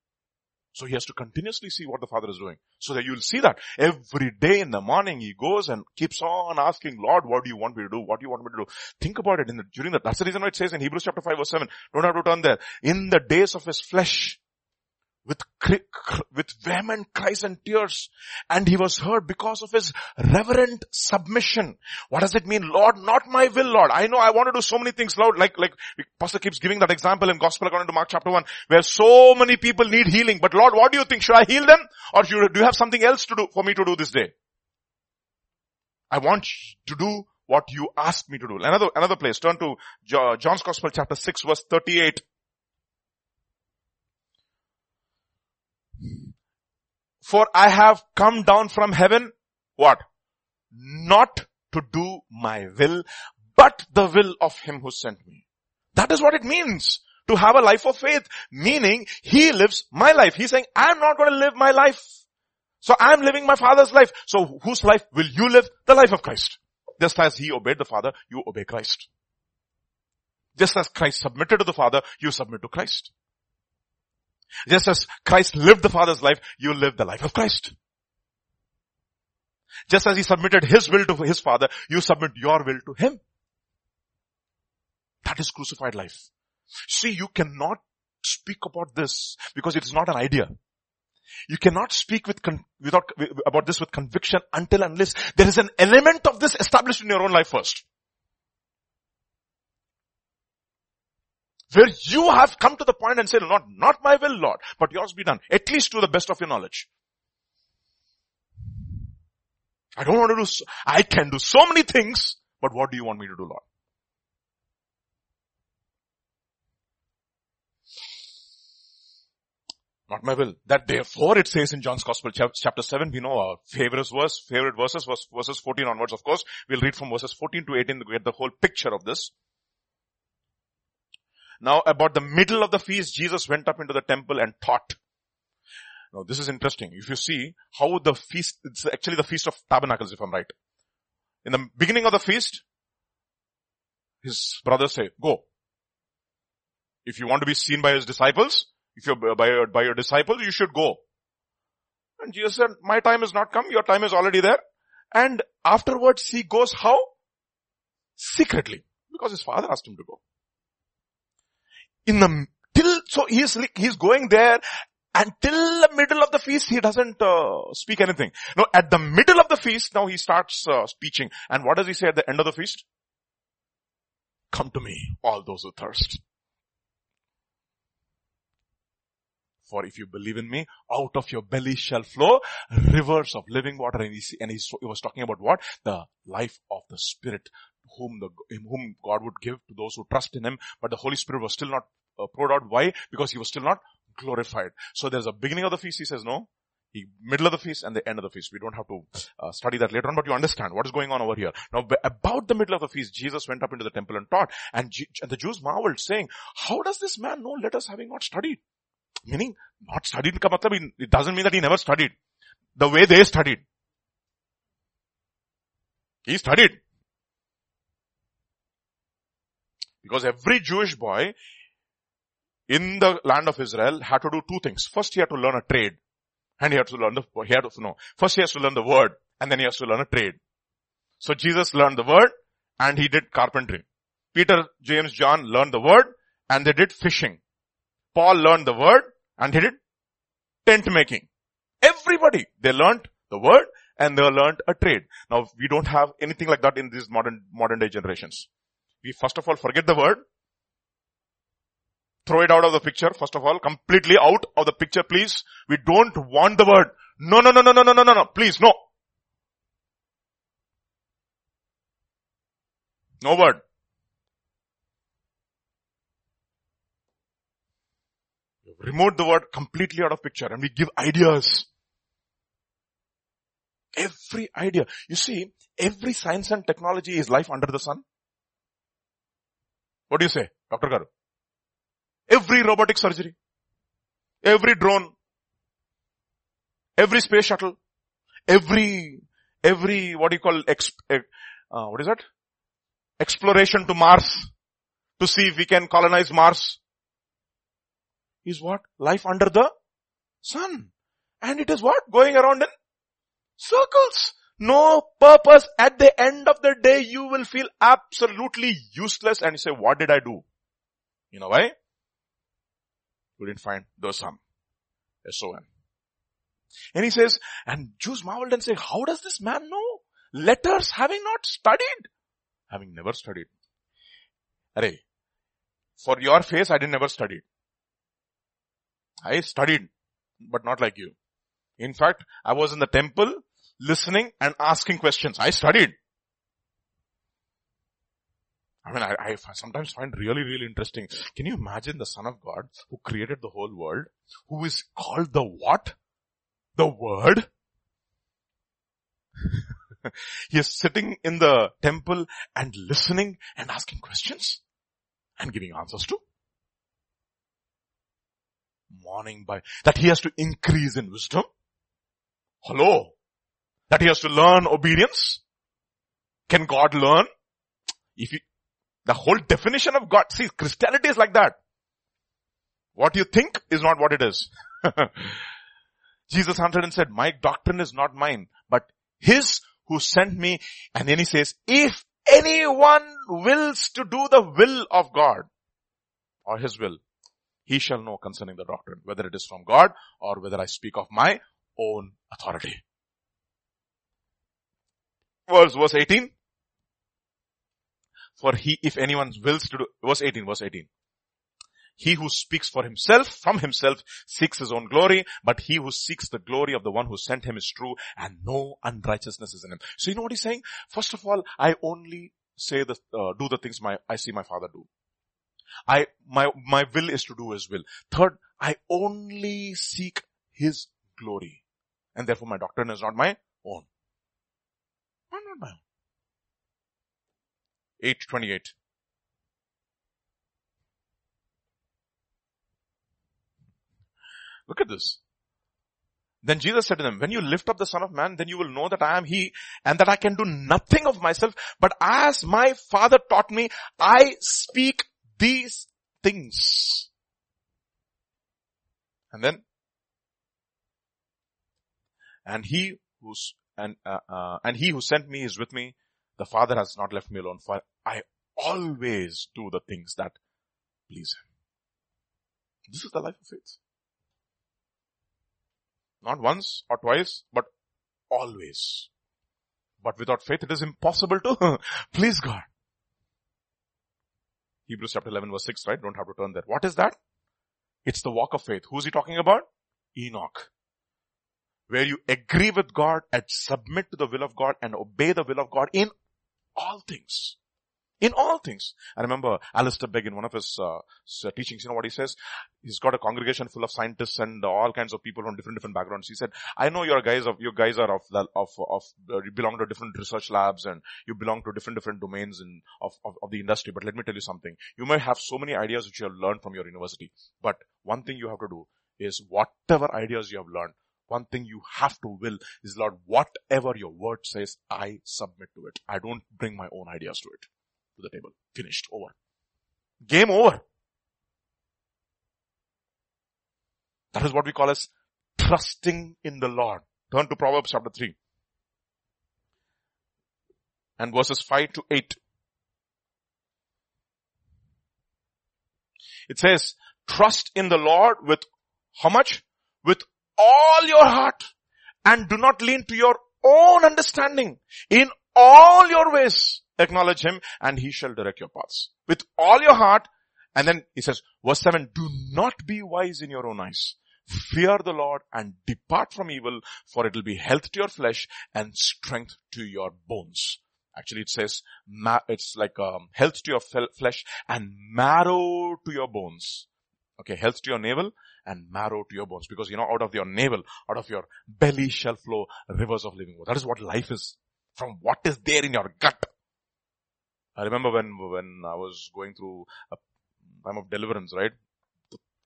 So he has to continuously see what the father is doing. So that you'll see that every day in the morning he goes and keeps on asking, Lord, what do you want me to do? What do you want me to do? Think about it in the, during that. That's the reason why it says in Hebrews chapter 5 verse 7, don't have to turn there. In the days of his flesh, with, with vehement cries and tears. And he was heard because of his reverent submission. What does it mean? Lord, not my will, Lord. I know I want to do so many things, Lord. Like, like, Pastor keeps giving that example in Gospel according to Mark chapter 1, where so many people need healing. But Lord, what do you think? Should I heal them? Or do you have something else to do, for me to do this day? I want to do what you asked me to do. Another, another place. Turn to John's Gospel chapter 6 verse 38. For I have come down from heaven, what? Not to do my will, but the will of him who sent me. That is what it means to have a life of faith, meaning he lives my life. He's saying, I'm not going to live my life. So I'm living my father's life. So whose life will you live? The life of Christ. Just as he obeyed the father, you obey Christ. Just as Christ submitted to the father, you submit to Christ. Just as Christ lived the Father's life, you live the life of Christ. Just as he submitted his will to his Father, you submit your will to him. That is crucified life. See, you cannot speak about this because it is not an idea. You cannot speak with con- without about this with conviction until unless there is an element of this established in your own life first. Where you have come to the point and said, not, not my will, Lord, but yours be done, at least to the best of your knowledge. I don't want to do, so, I can do so many things, but what do you want me to do, Lord? Not my will. That therefore it says in John's Gospel chapter 7, we know our favorite verse, favorite verses, verses 14 onwards of course. We'll read from verses 14 to 18 to get the whole picture of this. Now about the middle of the feast, Jesus went up into the temple and taught. Now this is interesting. If you see how the feast, it's actually the feast of tabernacles if I'm right. In the beginning of the feast, his brothers say, go. If you want to be seen by his disciples, if you're by your, by your disciples, you should go. And Jesus said, my time has not come, your time is already there. And afterwards he goes how? Secretly. Because his father asked him to go in the, till, so he's, he's going there until the middle of the feast, he doesn't uh, speak anything. No, at the middle of the feast, now he starts uh, speaking. And what does he say at the end of the feast? Come to me, all those who thirst. For if you believe in me, out of your belly shall flow rivers of living water. And he, and he was talking about what? The life of the Spirit whom the, whom God would give to those who trust in Him, but the Holy Spirit was still not poured out. Why? Because He was still not glorified. So there's a beginning of the feast, He says no. He, middle of the feast and the end of the feast. We don't have to uh, study that later on, but you understand what is going on over here. Now, about the middle of the feast, Jesus went up into the temple and taught, and, G- and the Jews marveled, saying, "How does this man know letters having not studied?" Meaning, not studied. It doesn't mean that he never studied. The way they studied, he studied. Because every Jewish boy in the land of Israel had to do two things. First he had to learn a trade. And he had to learn the, he had to know. First he has to learn the word and then he has to learn a trade. So Jesus learned the word and he did carpentry. Peter, James, John learned the word and they did fishing. Paul learned the word and he did tent making. Everybody, they learned the word and they learned a trade. Now we don't have anything like that in these modern, modern day generations. We first of all forget the word, throw it out of the picture, first of all, completely out of the picture, please. We don't want the word. No, no, no, no, no, no, no, no, no, please, no. No word. Remove the word completely out of picture and we give ideas. Every idea. You see, every science and technology is life under the sun. What do you say, Dr. Garu? Every robotic surgery, every drone, every space shuttle, every, every, what do you call, exp, uh, what is that? Exploration to Mars to see if we can colonize Mars is what? Life under the sun. And it is what? Going around in circles. No purpose. At the end of the day, you will feel absolutely useless and you say, what did I do? You know why? You didn't find the sun. S-O-N. And he says, and Jews marveled and say, how does this man know? Letters having not studied. Having never studied. Array, for your face, I didn't never study. I studied, but not like you. In fact, I was in the temple listening and asking questions. I studied. I mean, I, I, sometimes find really, really interesting. Can you imagine the Son of God who created the whole world, who is called the what? The Word? <laughs> he is sitting in the temple and listening and asking questions and giving answers to. Morning by, that he has to increase in wisdom. Hello. That he has to learn obedience. Can God learn? If you, the whole definition of God, see, Christianity is like that. What you think is not what it is. <laughs> Jesus answered and said, my doctrine is not mine, but his who sent me. And then he says, if anyone wills to do the will of God or his will, he shall know concerning the doctrine, whether it is from God or whether I speak of my own authority. Verse, verse 18. For he, if anyone wills to do, verse 18, verse 18. He who speaks for himself, from himself, seeks his own glory, but he who seeks the glory of the one who sent him is true, and no unrighteousness is in him. So you know what he's saying? First of all, I only say the, uh, do the things my, I see my father do. I, my, my will is to do his will. Third, I only seek his glory. And therefore my doctrine is not my own. Not my own. 828. Look at this. Then Jesus said to them, when you lift up the son of man, then you will know that I am he and that I can do nothing of myself, but as my father taught me, I speak these things. And then, and he who's, and, uh, uh, and he who sent me is with me. The father has not left me alone for I always do the things that please him. This is the life of faith. Not once or twice, but always. But without faith, it is impossible to <laughs> please God. Hebrews chapter 11 verse 6, right? Don't have to turn there. What is that? It's the walk of faith. Who's he talking about? Enoch. Where you agree with God and submit to the will of God and obey the will of God in all things. In all things. I remember Alistair Begg in one of his uh, teachings, you know what he says? He's got a congregation full of scientists and all kinds of people from different, different backgrounds. He said, I know your guys of, you guys are of, of, of, uh, you belong to different research labs and you belong to different, different domains in, of, of, of the industry. But let me tell you something. You may have so many ideas which you have learned from your university. But one thing you have to do is whatever ideas you have learned, one thing you have to will is Lord, whatever your word says, I submit to it. I don't bring my own ideas to it to the table. Finished. Over. Game over. That is what we call as trusting in the Lord. Turn to Proverbs chapter 3. And verses 5 to 8. It says, trust in the Lord with how much? With all your heart and do not lean to your own understanding. In all your ways, acknowledge him and he shall direct your paths. With all your heart. And then he says, verse 7, do not be wise in your own eyes. Fear the Lord and depart from evil for it will be health to your flesh and strength to your bones. Actually it says, it's like um, health to your flesh and marrow to your bones. Okay, health to your navel and marrow to your bones. Because you know, out of your navel, out of your belly shall flow rivers of living water. That is what life is. From what is there in your gut. I remember when, when I was going through a time of deliverance, right?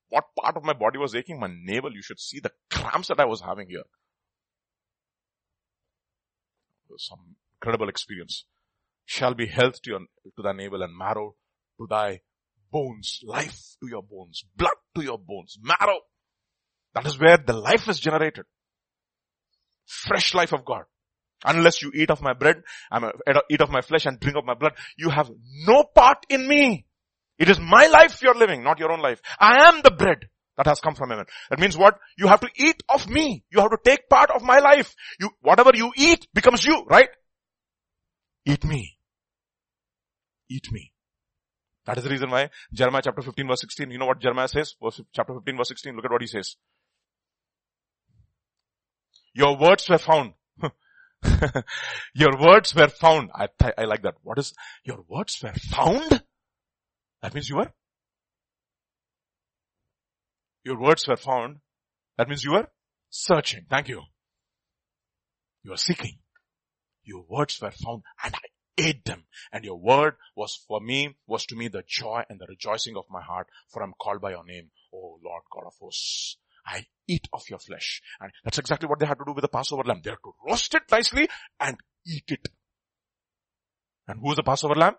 What part of my body was aching? My navel. You should see the cramps that I was having here. Some incredible experience. Shall be health to your, to thy navel and marrow to thy bones, life to your bones, blood to your bones, marrow. That is where the life is generated. Fresh life of God. Unless you eat of my bread, I'm a, eat of my flesh and drink of my blood, you have no part in me. It is my life you're living, not your own life. I am the bread that has come from heaven. That means what? You have to eat of me. You have to take part of my life. You, whatever you eat becomes you, right? Eat me. Eat me. That is the reason why Jeremiah chapter 15 verse 16, you know what Jeremiah says? Verse, chapter 15 verse 16, look at what he says. Your words were found. <laughs> your words were found. I, I like that. What is, your words were found? That means you were, your words were found. That means you were searching. Thank you. You are seeking. Your words were found and I ate them. And your word was for me, was to me the joy and the rejoicing of my heart, for I'm called by your name, O Lord God of hosts. I eat of your flesh. And that's exactly what they had to do with the Passover lamb. They had to roast it nicely and eat it. And who is the Passover lamb?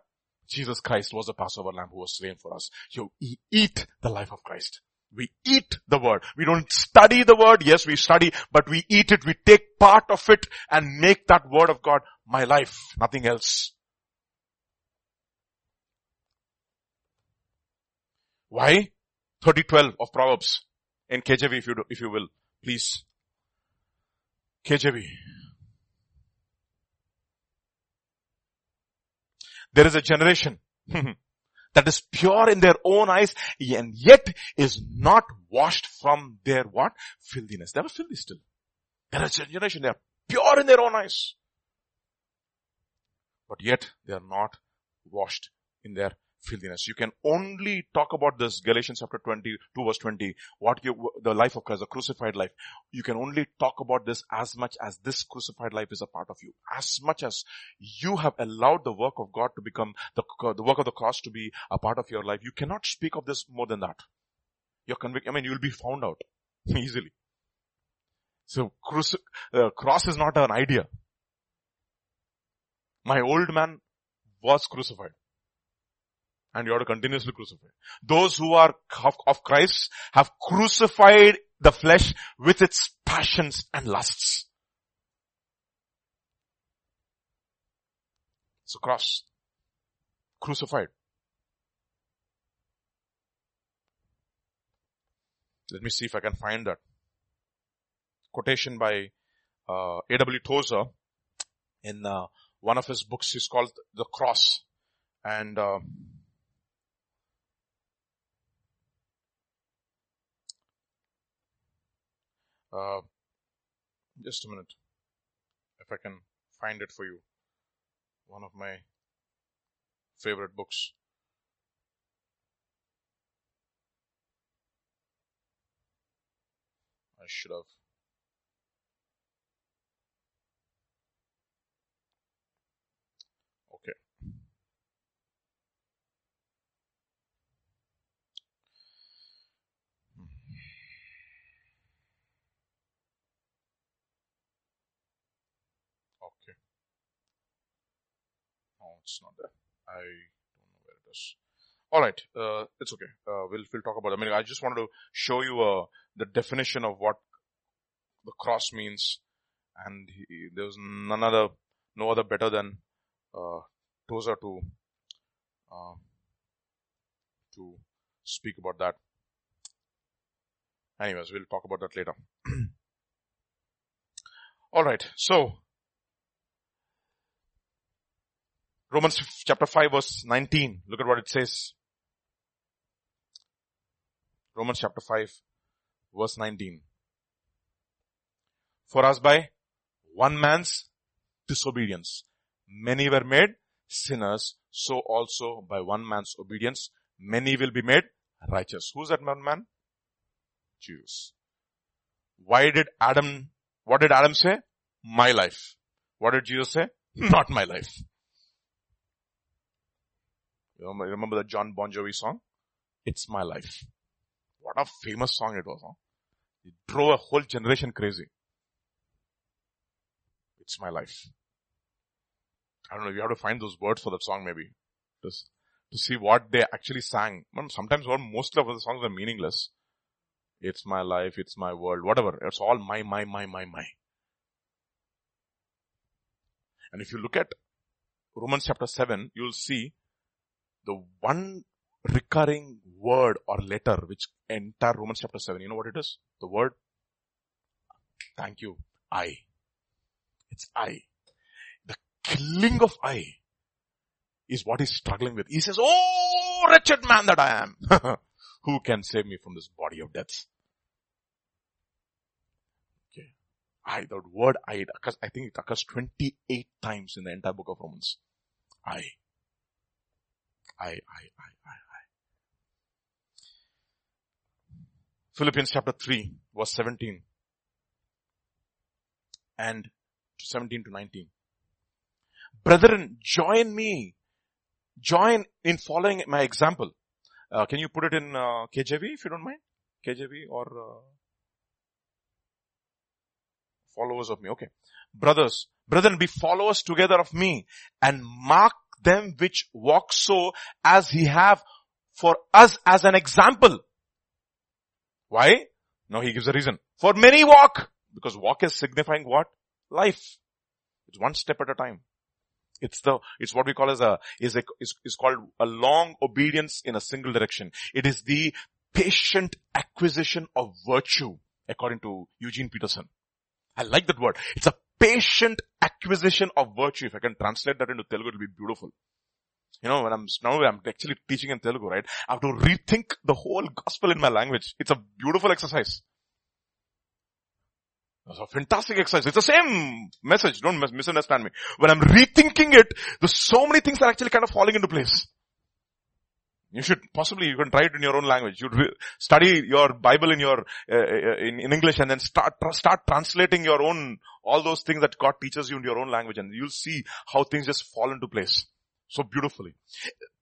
Jesus Christ was the Passover lamb who was slain for us. You eat the life of Christ. We eat the word. We don't study the word. Yes, we study, but we eat it. We take part of it and make that word of God my life. Nothing else. Why? 3012 of Proverbs in KJV if you, do, if you will, please. KJV. There is a generation <laughs> that is pure in their own eyes and yet is not washed from their what? Filthiness. They are filthy still. There is a generation, they are pure in their own eyes. But yet they are not washed in their filthiness. You can only talk about this, Galatians chapter 22 verse 20, what you, the life of Christ, the crucified life. You can only talk about this as much as this crucified life is a part of you. As much as you have allowed the work of God to become, the, the work of the cross to be a part of your life, you cannot speak of this more than that. You're convict, I mean, you'll be found out <laughs> easily. So cruci- uh, cross is not an idea. My old man was crucified and you have to continuously crucify. Those who are of Christ have crucified the flesh with its passions and lusts. It's a cross. Crucified. Let me see if I can find that. Quotation by uh, A.W. Tozer in uh, one of his books. He's called The Cross. And uh, Uh, just a minute. If I can find it for you. One of my favorite books. I should have it's not there. I don't know where it is. All right, uh, it's okay. Uh, we'll we'll talk about. It. I mean, I just wanted to show you uh, the definition of what the cross means, and he, there's none other, no other better than uh, Tozer to uh, to speak about that. Anyways, we'll talk about that later. <clears throat> Alright, so Romans chapter 5 verse 19. Look at what it says. Romans chapter 5 verse 19. For us by one man's disobedience, many were made sinners, so also by one man's obedience, many will be made righteous. Who's that one man? Jesus. Why did Adam, what did Adam say? My life. What did Jesus say? <laughs> Not my life. Remember the John Bon Jovi song? It's my life. What a famous song it was. Huh? It drove a whole generation crazy. It's my life. I don't know, you have to find those words for that song maybe. Just to see what they actually sang. Sometimes what most of the songs are meaningless. It's my life, it's my world, whatever. It's all my, my, my, my, my. And if you look at Romans chapter 7, you'll see the one recurring word or letter which enter Romans chapter 7. You know what it is? The word? Thank you. I. It's I. The killing of I is what he's struggling with. He says, Oh, wretched man that I am. <laughs> Who can save me from this body of death? Okay. I, the word I, occurs, I think it occurs 28 times in the entire book of Romans. I. I, I, I, I, I. Philippians chapter 3 verse 17 and 17 to 19. Brethren, join me. Join in following my example. Uh, can you put it in uh, KJV if you don't mind? KJV or uh, followers of me. Okay. Brothers, brethren, be followers together of me and mark them which walk so as he have for us as an example. Why? No, he gives a reason. For many walk. Because walk is signifying what? Life. It's one step at a time. It's the, it's what we call as a, is a, is, is called a long obedience in a single direction. It is the patient acquisition of virtue, according to Eugene Peterson. I like that word. It's a patient acquisition of virtue. If I can translate that into Telugu, it'll be beautiful. You know, when I'm, now I'm actually teaching in Telugu, right? I have to rethink the whole gospel in my language. It's a beautiful exercise. It's a fantastic exercise. It's the same message. Don't misunderstand me. When I'm rethinking it, there's so many things are actually kind of falling into place. You should possibly, you can try it in your own language. You re- study your Bible in your, uh, uh, in, in English and then start, start translating your own, all those things that God teaches you in your own language and you'll see how things just fall into place. So beautifully.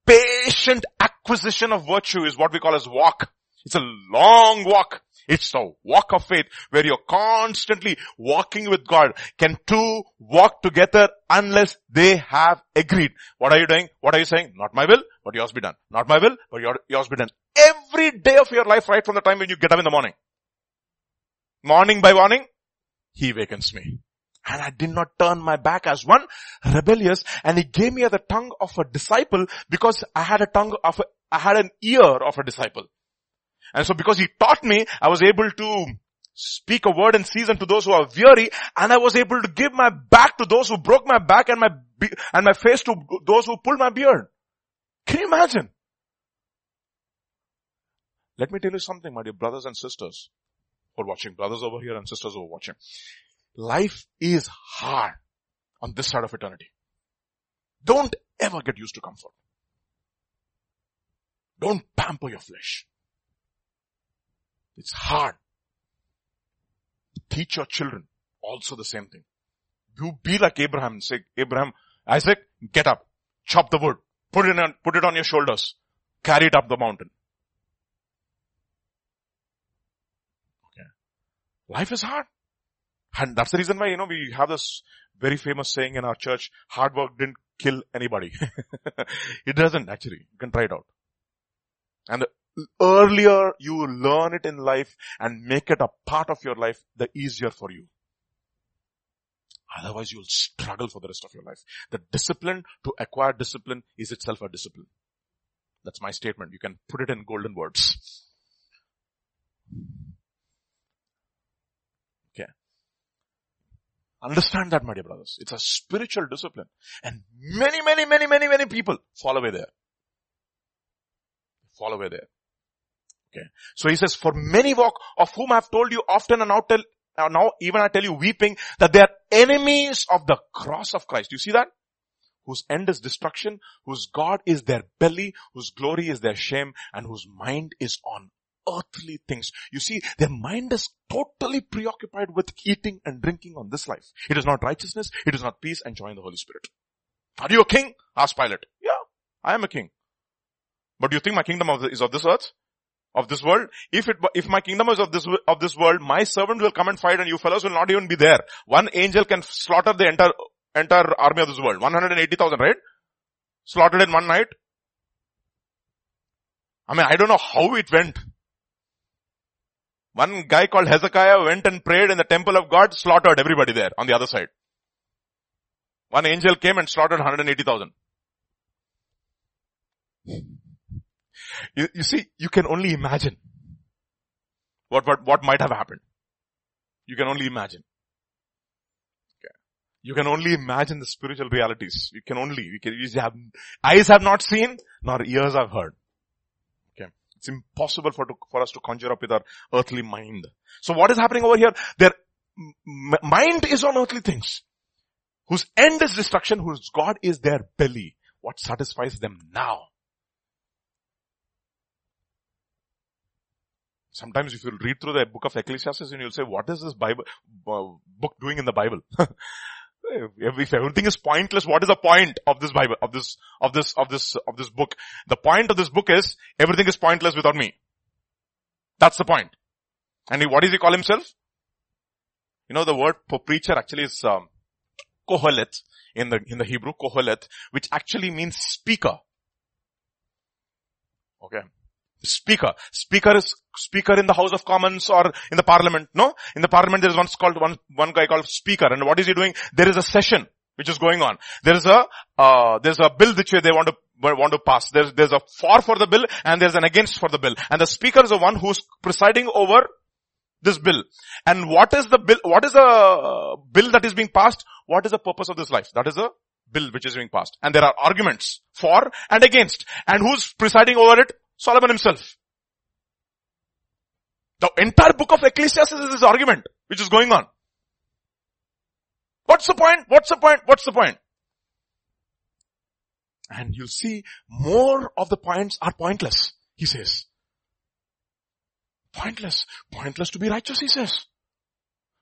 Patient acquisition of virtue is what we call as walk. It's a long walk. It's a walk of faith where you're constantly walking with God. Can two walk together unless they have agreed? What are you doing? What are you saying? Not my will, but yours be done. Not my will, but yours be done. Every day of your life right from the time when you get up in the morning. Morning by morning, He wakens me. And I did not turn my back as one rebellious and he gave me the tongue of a disciple because I had a tongue of a, I had an ear of a disciple. And so because he taught me, I was able to speak a word in season to those who are weary and I was able to give my back to those who broke my back and my, and my face to those who pulled my beard. Can you imagine? Let me tell you something, my dear brothers and sisters who are watching, brothers over here and sisters who are watching. Life is hard on this side of eternity. Don't ever get used to comfort. Don't pamper your flesh. It's hard. Teach your children also the same thing. You be like Abraham and say, Abraham, Isaac, get up, chop the wood, put it on, put it on your shoulders, carry it up the mountain. Okay. Life is hard. And that's the reason why, you know, we have this very famous saying in our church, hard work didn't kill anybody. <laughs> it doesn't actually. You can try it out. And the earlier you learn it in life and make it a part of your life, the easier for you. Otherwise you'll struggle for the rest of your life. The discipline to acquire discipline is itself a discipline. That's my statement. You can put it in golden words. Okay. Understand that, my dear brothers. It's a spiritual discipline. And many, many, many, many, many people fall away there. Fall away there. Okay. So he says, for many walk of whom I have told you often and now tell, uh, now even I tell you weeping that they are enemies of the cross of Christ. You see that? Whose end is destruction, whose God is their belly, whose glory is their shame, and whose mind is on earthly things. You see, their mind is totally preoccupied with eating and drinking on this life. It is not righteousness, it is not peace and joy in the Holy Spirit. Are you a king? Asked Pilate. Yeah, I am a king. But do you think my kingdom is of this earth? Of this world. If it, if my kingdom is of this, of this world, my servant will come and fight and you fellows will not even be there. One angel can slaughter the entire, entire army of this world. 180,000, right? Slaughtered in one night. I mean, I don't know how it went. One guy called Hezekiah went and prayed in the temple of God, slaughtered everybody there on the other side. One angel came and slaughtered 180,000. You, you see, you can only imagine what, what, what might have happened. You can only imagine. Okay. You can only imagine the spiritual realities. You can only, you can, you have, eyes have not seen, nor ears have heard. Okay. It's impossible for, to, for us to conjure up with our earthly mind. So what is happening over here? Their m- mind is on earthly things. Whose end is destruction, whose God is their belly. What satisfies them now Sometimes if you read through the book of Ecclesiastes and you'll say, what is this Bible, uh, book doing in the Bible? <laughs> if everything is pointless, what is the point of this Bible, of this, of this, of this, of this book? The point of this book is, everything is pointless without me. That's the point. And he, what does he call himself? You know, the word for preacher actually is, um, in the, in the Hebrew, kohelet, which actually means speaker. Okay speaker. Speaker is speaker in the House of Commons or in the Parliament. No, in the Parliament there is one called one one guy called speaker, and what is he doing? There is a session which is going on. There is a uh, there's a bill which they want to want to pass. There's there's a for for the bill and there's an against for the bill, and the speaker is the one who's presiding over this bill. And what is the bill? What is the bill that is being passed? What is the purpose of this life? That is a bill which is being passed. And there are arguments for and against. And who's presiding over it? Solomon himself. The entire book of Ecclesiastes is this argument which is going on. What's the point? What's the point? What's the point? And you'll see more of the points are pointless, he says. Pointless. Pointless to be righteous, he says.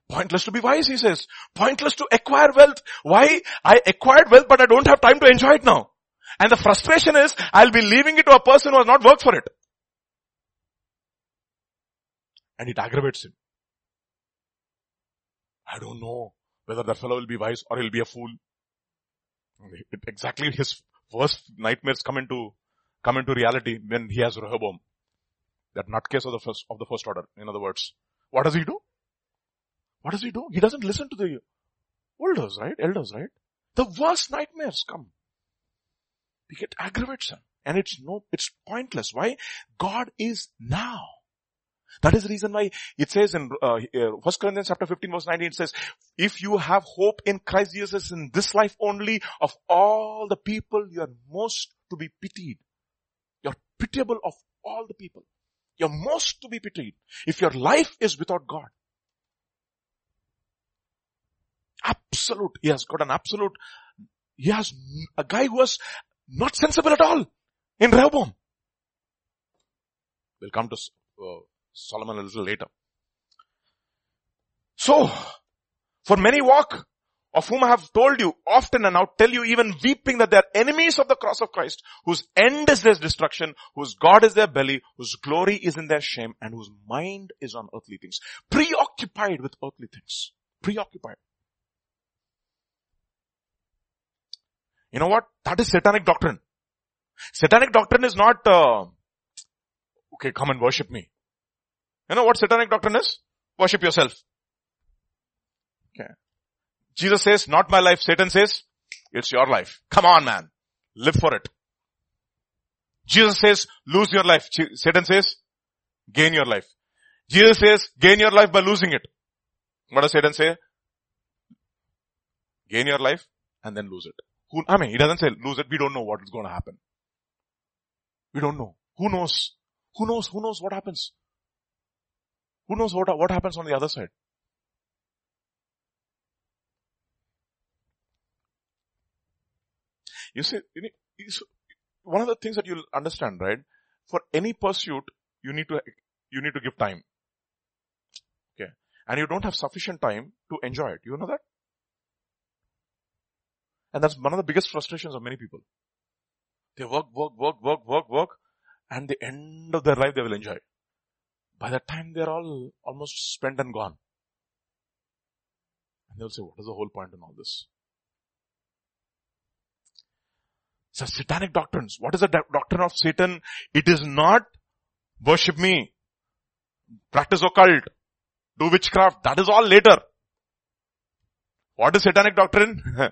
Pointless to be wise, he says. Pointless to acquire wealth. Why? I acquired wealth but I don't have time to enjoy it now. And the frustration is, I'll be leaving it to a person who has not worked for it. And it aggravates him. I don't know whether that fellow will be wise or he'll be a fool. It, exactly his worst nightmares come into, come into reality when he has Rehoboam. That nutcase of the first, of the first order, in other words. What does he do? What does he do? He doesn't listen to the elders, right? Elders, right? The worst nightmares come. It aggravates him. And it's no, it's pointless. Why? God is now. That is the reason why it says in uh, uh, 1 Corinthians chapter 15 verse 19 it says, if you have hope in Christ Jesus in this life only, of all the people you are most to be pitied. You're pitiable of all the people. You're most to be pitied. If your life is without God. Absolute. He has got an absolute, he has a guy who has not sensible at all in Rehoboam. We'll come to uh, Solomon a little later. So, for many walk, of whom I have told you often and now tell you even weeping that they are enemies of the cross of Christ, whose end is their destruction, whose God is their belly, whose glory is in their shame, and whose mind is on earthly things. Preoccupied with earthly things. Preoccupied. You know what? That is satanic doctrine. Satanic doctrine is not, uh, okay, come and worship me. You know what satanic doctrine is? Worship yourself. Okay. Jesus says, not my life. Satan says, it's your life. Come on man. Live for it. Jesus says, lose your life. Satan says, gain your life. Jesus says, gain your life by losing it. What does Satan say? Gain your life and then lose it. Who, I mean, he doesn't say lose it. We don't know what is going to happen. We don't know. Who knows? Who knows? Who knows what happens? Who knows what, what happens on the other side? You see, one of the things that you'll understand, right? For any pursuit, you need to, you need to give time. Okay. And you don't have sufficient time to enjoy it. You know that? And that's one of the biggest frustrations of many people. They work, work, work, work, work, work, and the end of their life they will enjoy. By that time they're all almost spent and gone. And they'll say, what is the whole point in all this? So satanic doctrines. What is the doctrine of Satan? It is not worship me, practice occult, do witchcraft. That is all later. What is satanic doctrine? <laughs>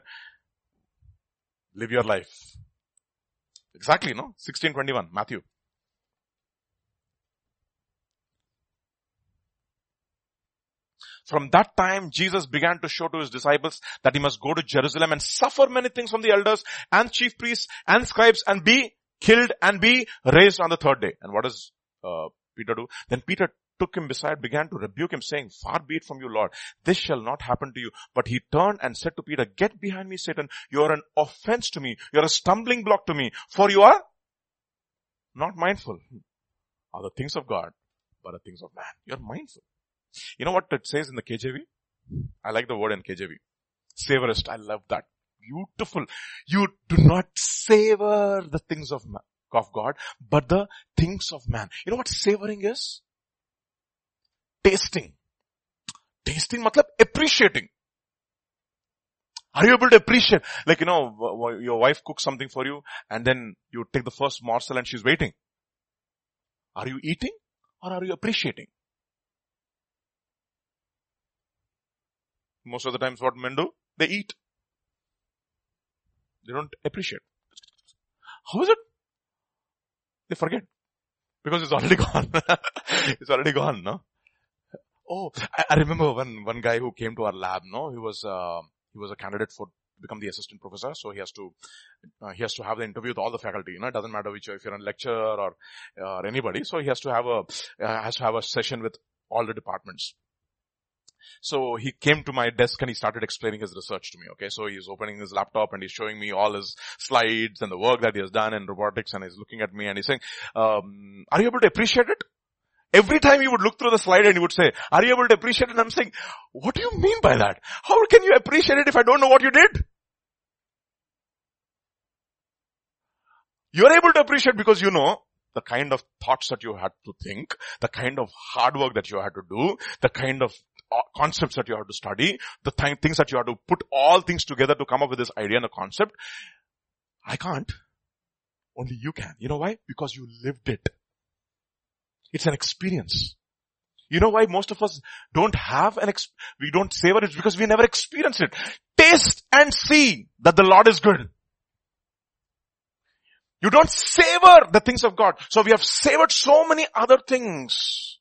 Live your life. Exactly, no? 1621, Matthew. From that time, Jesus began to show to his disciples that he must go to Jerusalem and suffer many things from the elders and chief priests and scribes and be killed and be raised on the third day. And what does uh, Peter do? Then Peter took him beside, began to rebuke him saying, far be it from you, Lord. This shall not happen to you. But he turned and said to Peter, get behind me, Satan. You are an offense to me. You are a stumbling block to me. For you are not mindful of the things of God, but the things of man. You are mindful. You know what it says in the KJV? I like the word in KJV. Savorist. I love that. Beautiful. You do not savor the things of man, of God, but the things of man. You know what savoring is? Tasting. Tasting matlab appreciating. Are you able to appreciate? Like, you know, your wife cooks something for you and then you take the first morsel and she's waiting. Are you eating or are you appreciating? Most of the times what men do, they eat. They don't appreciate. How is it? They forget. Because it's already <laughs> gone. it's already gone, no? Oh, I, I, remember one, one guy who came to our lab, no? He was, uh, he was a candidate for become the assistant professor. So he has to, uh, he has to have the interview with all the faculty. You know, it doesn't matter which, if you're a lecturer or, or anybody. So he has to have a, uh, has to have a session with all the departments. So he came to my desk and he started explaining his research to me. Okay. So he's opening his laptop and he's showing me all his slides and the work that he has done in robotics and he's looking at me and he's saying, um, are you able to appreciate it? Every time he would look through the slide and he would say, are you able to appreciate it? And I'm saying, what do you mean by that? How can you appreciate it if I don't know what you did? You're able to appreciate because you know the kind of thoughts that you had to think, the kind of hard work that you had to do, the kind of uh, concepts that you have to study, the th- things that you have to put all things together to come up with this idea and a concept. I can't. Only you can. You know why? Because you lived it. It's an experience. You know why most of us don't have an, ex- we don't savor it because we never experienced it. Taste and see that the Lord is good. You don't savor the things of God. So we have savored so many other things.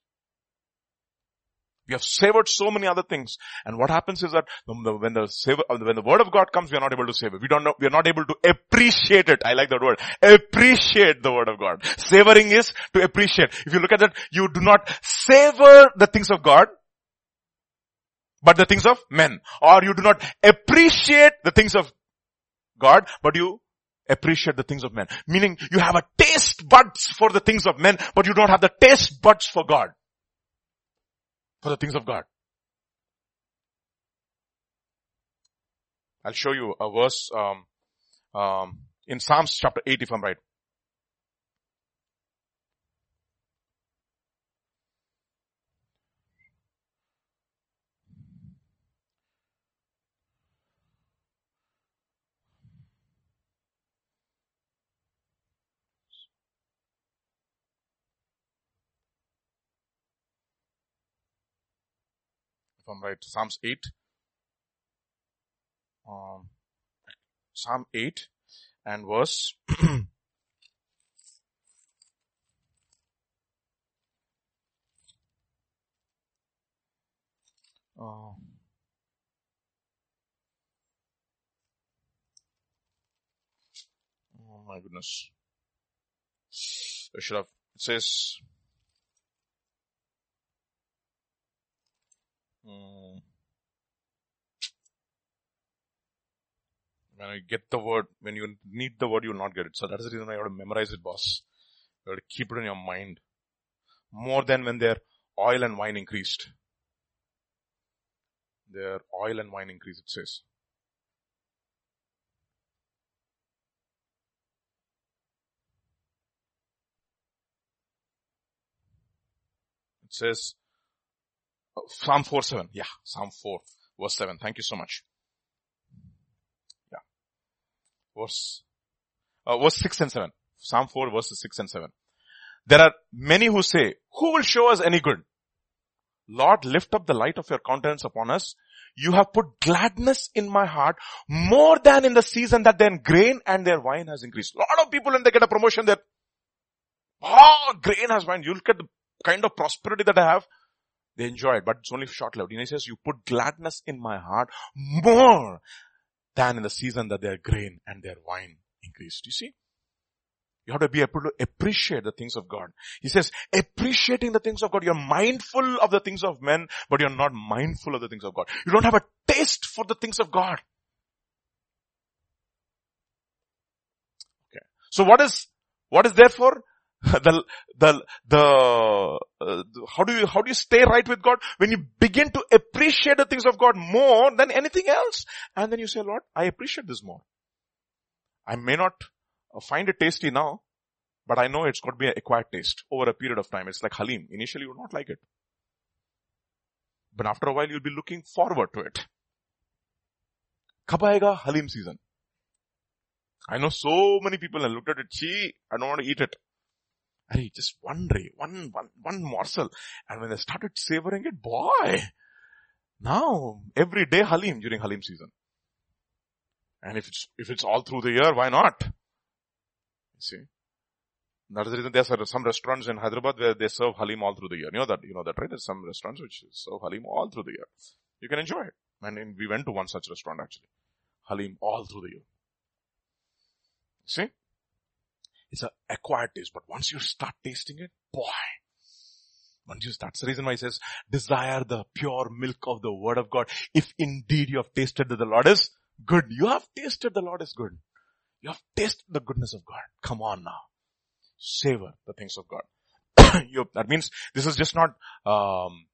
We have savored so many other things. And what happens is that when the savor, uh, when the word of God comes, we are not able to savor. We don't know, we are not able to appreciate it. I like that word. Appreciate the word of God. Savoring is to appreciate. If you look at that, you do not savor the things of God, but the things of men. Or you do not appreciate the things of God, but you appreciate the things of men. Meaning you have a taste buds for the things of men, but you don't have the taste buds for God. For the things of God. I'll show you a verse um, um, in Psalms chapter 8 if I'm right. if I'm right, Psalms 8. Um, Psalm 8 and verse <clears throat> uh, Oh my goodness. I should have, it says, um, when I get the word, when you need the word, you will not get it. So that's the reason I have to memorize it, boss. You have to keep it in your mind. More than when their oil and wine increased. Their oil and wine increased, it says. It says, Psalm 4 7. Yeah, Psalm 4 verse 7. Thank you so much. Yeah. Verse, uh, verse 6 and 7. Psalm 4 verses 6 and 7. There are many who say, who will show us any good? Lord, lift up the light of your countenance upon us. You have put gladness in my heart more than in the season that their grain and their wine has increased. A lot of people when they get a promotion, they're, oh, grain has wine. You look at the kind of prosperity that I have, they enjoy it, but it's only short-lived. And he says, you put gladness in my heart more than in the season that their grain and their wine increased. You see? You have to be able to appreciate the things of God. He says, appreciating the things of God. You're mindful of the things of men, but you're not mindful of the things of God. You don't have a taste for the things of God. Okay. So what is, what is therefore <laughs> the, the, the, uh, how do you, how do you stay right with God? When you begin to appreciate the things of God more than anything else. And then you say, Lord, I appreciate this more. I may not find it tasty now, but I know it's got to be an acquired taste over a period of time. It's like Halim. Initially you will not like it. But after a while you'll be looking forward to it. Kab Halim season? I know so many people have looked at it, gee, I don't want to eat it. Hey, just one ray, one, one, one morsel. And when they started savoring it, boy, now every day Halim during Halim season. And if it's, if it's all through the year, why not? You see? That is the reason there's some restaurants in Hyderabad where they serve Halim all through the year. You know that, you know that, right? There's some restaurants which serve Halim all through the year. You can enjoy it. And we went to one such restaurant actually. Halim all through the year. See? It's an acquired taste, but once you start tasting it, boy, once you, that's the reason why he says, desire the pure milk of the word of God. If indeed you have tasted that the Lord is good, you have tasted the Lord is good. You have tasted the goodness of God. Come on now. Savor the things of God. <coughs> you, that means this is just not, um,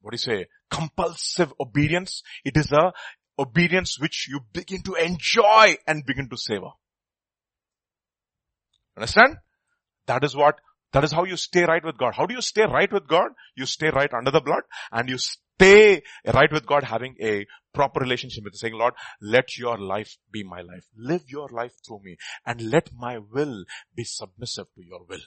what do you say, compulsive obedience. It is a obedience which you begin to enjoy and begin to savor. Understand? That is what, that is how you stay right with God. How do you stay right with God? You stay right under the blood and you stay right with God having a proper relationship with saying, Lord, let your life be my life. Live your life through me and let my will be submissive to your will.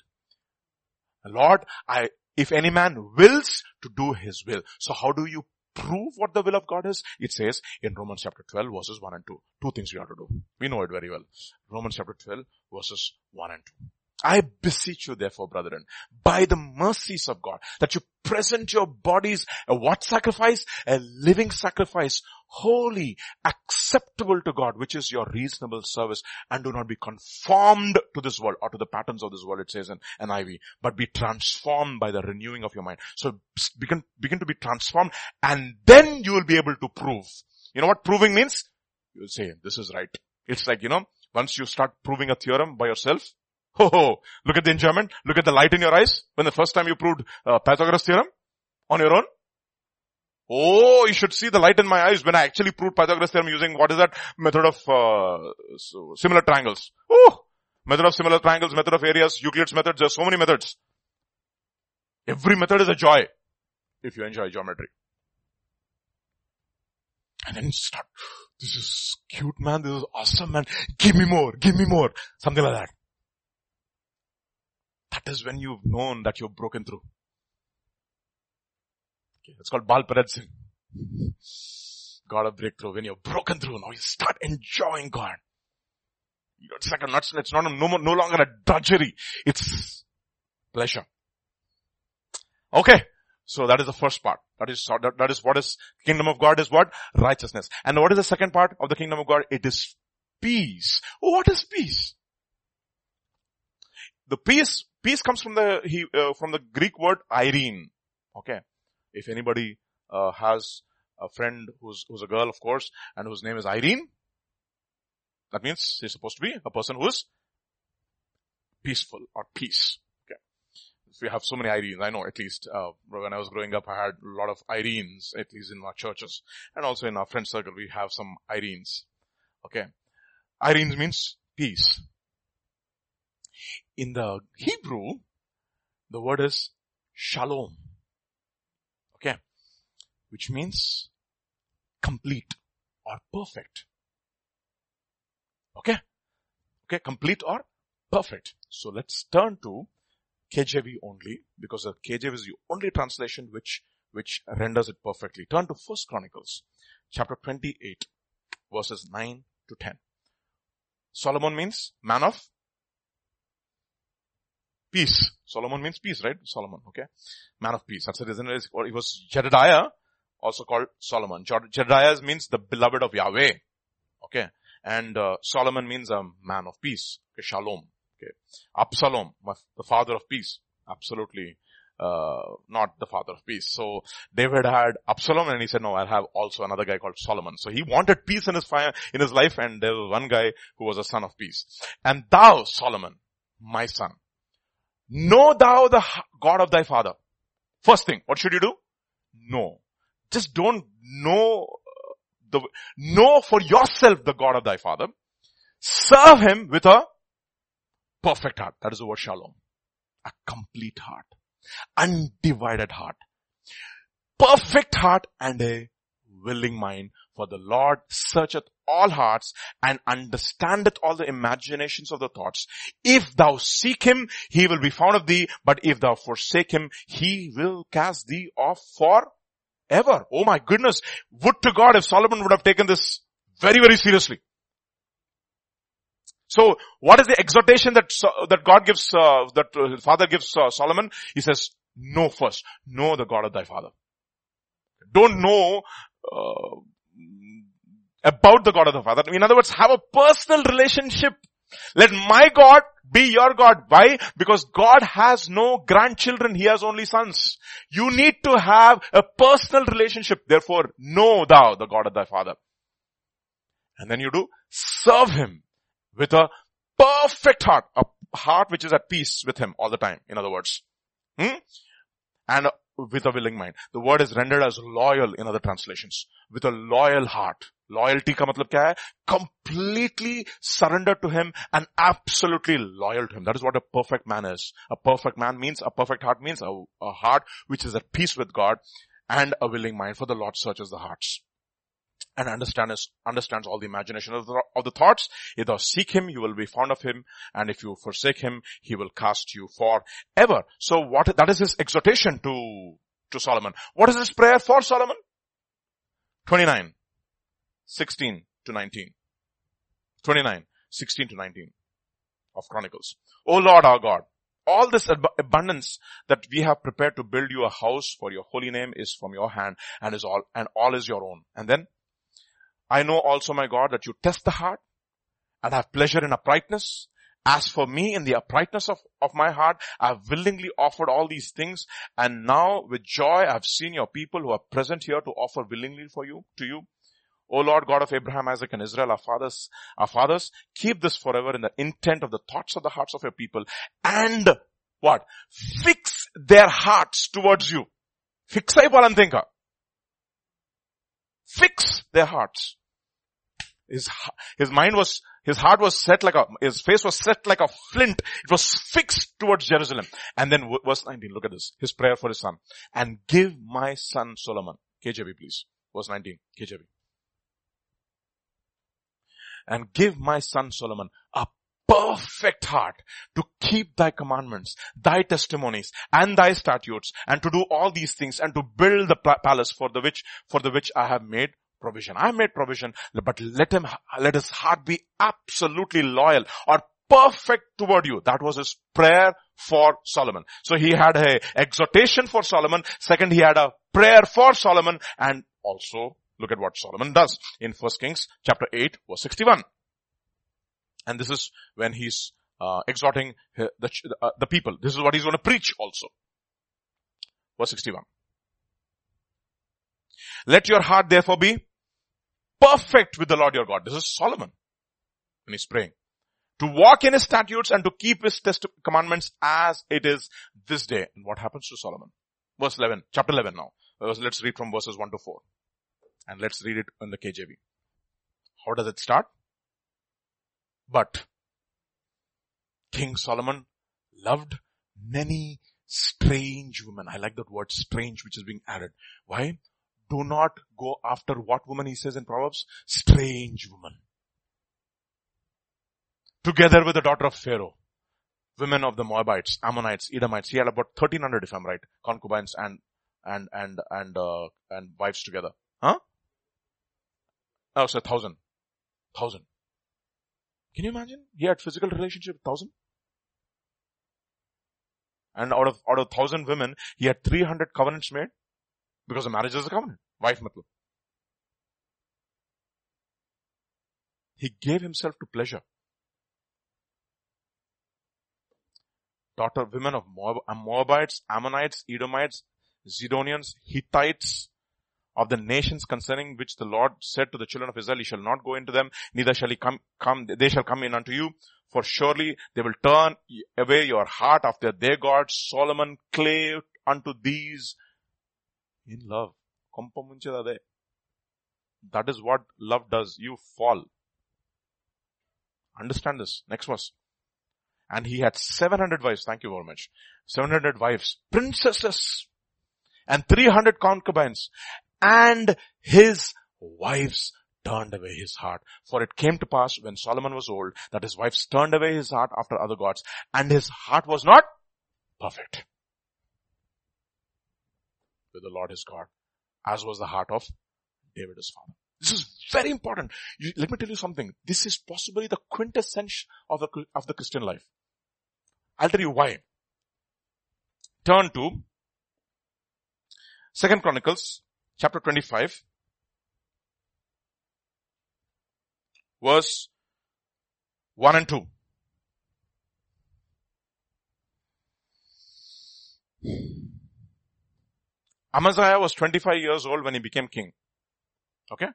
Lord, I, if any man wills to do his will. So how do you prove what the will of God is? It says in Romans chapter 12 verses 1 and 2. Two things you have to do. We know it very well. Romans chapter 12 verses 1 and 2. I beseech you therefore, brethren, by the mercies of God, that you present your bodies a what sacrifice? A living sacrifice, holy, acceptable to God, which is your reasonable service, and do not be conformed to this world or to the patterns of this world, it says in NIV, but be transformed by the renewing of your mind. So begin, begin to be transformed, and then you will be able to prove. You know what proving means? You'll say, this is right. It's like, you know, once you start proving a theorem by yourself, Oh, look at the enjoyment. Look at the light in your eyes. When the first time you proved uh, Pythagoras theorem on your own. Oh, you should see the light in my eyes when I actually proved Pythagoras theorem using what is that method of uh, so similar triangles. Oh, method of similar triangles, method of areas, Euclid's method. There's so many methods. Every method is a joy if you enjoy geometry. And then start, this is cute man, this is awesome man, give me more, give me more. Something like that. That is when you've known that you've broken through. Okay, it's called Baal Perazim. God of breakthrough. When you've broken through, now you start enjoying God. It's like a not, it's not a, no, no longer a drudgery. It's pleasure. Okay. So that is the first part. That is, that, that is what is, kingdom of God is what? Righteousness. And what is the second part of the kingdom of God? It is peace. what is peace? The peace, peace comes from the, he, uh, from the Greek word Irene. Okay. If anybody, uh, has a friend who's, who's a girl, of course, and whose name is Irene, that means she's supposed to be a person who is peaceful or peace. Okay. we have so many Irenes, I know at least, uh, when I was growing up, I had a lot of Irenes, at least in our churches. And also in our friend circle, we have some Irenes. Okay. Irenes means peace. In the Hebrew, the word is shalom. Okay. Which means complete or perfect. Okay. Okay. Complete or perfect. So let's turn to KJV only because the KJV is the only translation which, which renders it perfectly. Turn to First Chronicles chapter 28 verses 9 to 10. Solomon means man of peace. Solomon means peace, right? Solomon, okay? Man of peace. That's the reason Or it was Jedediah, also called Solomon. Jedediah means the beloved of Yahweh. Okay. And uh, Solomon means a man of peace. Okay, shalom. Okay. Absalom, the father of peace. Absolutely. Uh, not the father of peace. So David had Absalom and he said, no, I'll have also another guy called Solomon. So he wanted peace in his fire, in his life and there was one guy who was a son of peace. And thou, Solomon, my son, know thou the God of thy father. First thing, what should you do? Know. Just don't know uh, the, know for yourself the God of thy father. Serve him with a perfect heart. That is the word shalom. A complete heart. Undivided heart. Perfect heart and a willing mind. For the Lord searcheth all hearts and understandeth all the imaginations of the thoughts. If thou seek him, he will be found of thee, but if thou forsake him, he will cast thee off for ever. Oh my goodness. Would to God if Solomon would have taken this very, very seriously. So what is the exhortation that, that God gives, uh, that uh, father gives uh, Solomon? He says, know first. Know the God of thy father. Don't know, uh, about the God of the Father. In other words, have a personal relationship. Let my God be your God. Why? Because God has no grandchildren. He has only sons. You need to have a personal relationship. Therefore, know thou the God of thy Father. And then you do serve Him with a perfect heart, a heart which is at peace with him all the time, in other words. Hmm? And with a willing mind. The word is rendered as loyal in other translations. With a loyal heart. Loyalty ka matlab kya hai? Completely surrendered to him and absolutely loyal to him. That is what a perfect man is. A perfect man means, a perfect heart means a, a heart which is at peace with God and a willing mind for the Lord searches the hearts and understands, understands all the imagination of the, of the thoughts. If thou seek him, you will be found of him. And if you forsake him, he will cast you forever. So what, that is his exhortation to, to Solomon. What is his prayer for Solomon? 29, 16 to 19. 29, 16 to 19 of Chronicles. O Lord our God, all this ab- abundance that we have prepared to build you a house for your holy name is from your hand and is all, and all is your own. And then I know also, my God, that you test the heart and have pleasure in uprightness. As for me, in the uprightness of, of my heart, I have willingly offered all these things. And now with joy, I have seen your people who are present here to offer willingly for you, to you. O Lord God of Abraham, Isaac and Israel, our fathers, our fathers, keep this forever in the intent of the thoughts of the hearts of your people and what? Fix their hearts towards you. Fix palantinka. Fix their hearts. His, his mind was, his heart was set like a, his face was set like a flint. It was fixed towards Jerusalem. And then verse 19, look at this. His prayer for his son. And give my son Solomon. KJV please. Verse 19, KJV. And give my son Solomon a perfect heart to keep thy commandments, thy testimonies, and thy statutes, and to do all these things, and to build the palace for the which, for the which I have made provision. I made provision, but let him, let his heart be absolutely loyal or perfect toward you. That was his prayer for Solomon. So he had a exhortation for Solomon. Second, he had a prayer for Solomon and also look at what Solomon does in 1 Kings chapter 8 verse 61. And this is when he's uh, exhorting the, uh, the people. This is what he's going to preach also. Verse 61. Let your heart therefore be perfect with the Lord your God. This is Solomon when he's praying. To walk in his statutes and to keep his test commandments as it is this day. And what happens to Solomon? Verse 11, chapter 11 now. Let's read from verses 1 to 4. And let's read it in the KJV. How does it start? But King Solomon loved many strange women. I like that word strange which is being added. Why? Do not go after what woman he says in Proverbs? Strange woman. Together with the daughter of Pharaoh, women of the Moabites, Ammonites, Edomites. He had about 1300 if I'm right, concubines and, and, and, and, uh, and wives together. Huh? Oh, so thousand. Thousand. Can you imagine? He had physical relationship with thousand. And out of, out of thousand women, he had 300 covenants made because the marriage is a covenant. Wife matlab. He gave himself to pleasure. Daughter, women of Moab, Moabites, Ammonites, Edomites, Zidonians, Hittites, of the nations concerning which the Lord said to the children of Israel, you shall not go into them, neither shall he come, come, they shall come in unto you, for surely they will turn away your heart after their gods. Solomon clave unto these in love. That is what love does. You fall. Understand this. Next verse. And he had 700 wives. Thank you very much. 700 wives. Princesses. And 300 concubines and his wives turned away his heart. For it came to pass when Solomon was old that his wives turned away his heart after other gods and his heart was not perfect with the Lord his God as was the heart of David his father. This is very important. You, let me tell you something. This is possibly the quintessence of the, of the Christian life. I'll tell you why. Turn to Second Chronicles chapter 25, verse 1 and 2. Amaziah was 25 years old when he became king. Okay?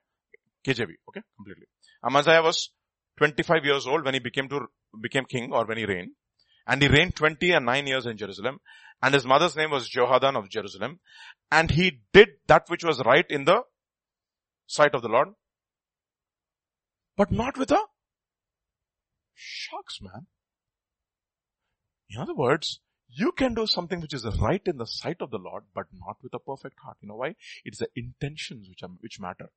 KJV. Okay? Completely. Amaziah was 25 years old when he became to, became king or when he reigned. And he reigned 20 and 9 years in Jerusalem. And his mother's name was Jehoaddan of Jerusalem. And he did that which was right in the sight of the Lord. But not with a shucks, man. In other words, you can do something which is right in the sight of the Lord, but not with a perfect heart. You know why? It's the intentions which are, which matter.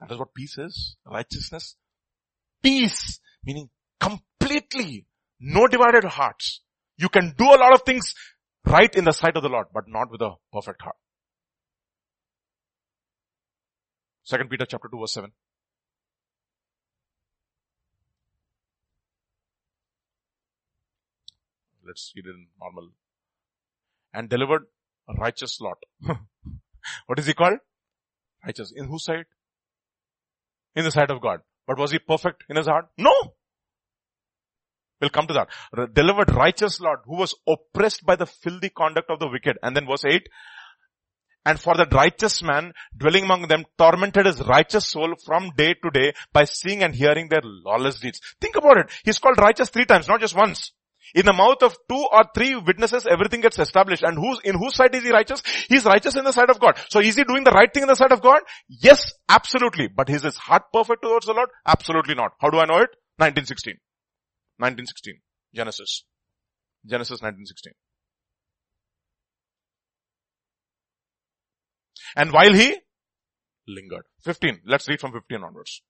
That is what peace is. Righteousness. Peace. Meaning completely no divided hearts. You can do a Lot of things right in the sight of the Lord, but not with a perfect heart. Second Peter chapter 2 verse 7. Let's read it in normal. And delivered a righteous lot. <laughs> what is he called? Righteous. In whose sight? In the sight of God. But was he perfect in his heart? No. We'll come to that. Delivered righteous Lord who was oppressed by the filthy conduct of the wicked. And then verse 8. And for that righteous man dwelling among them tormented his righteous soul from day to day by seeing and hearing their lawless deeds. Think about it. He's called righteous three times, not just once. In the mouth of two or three witnesses, everything gets established. And who's, in whose side is he righteous? He's righteous in the sight of God. So is he doing the right thing in the sight of God? Yes, absolutely. But is his heart perfect towards the Lord? Absolutely not. How do I know it? 1916. 1916. Genesis. Genesis 1916. And while he lingered. 15. Let's read from 15 onwards.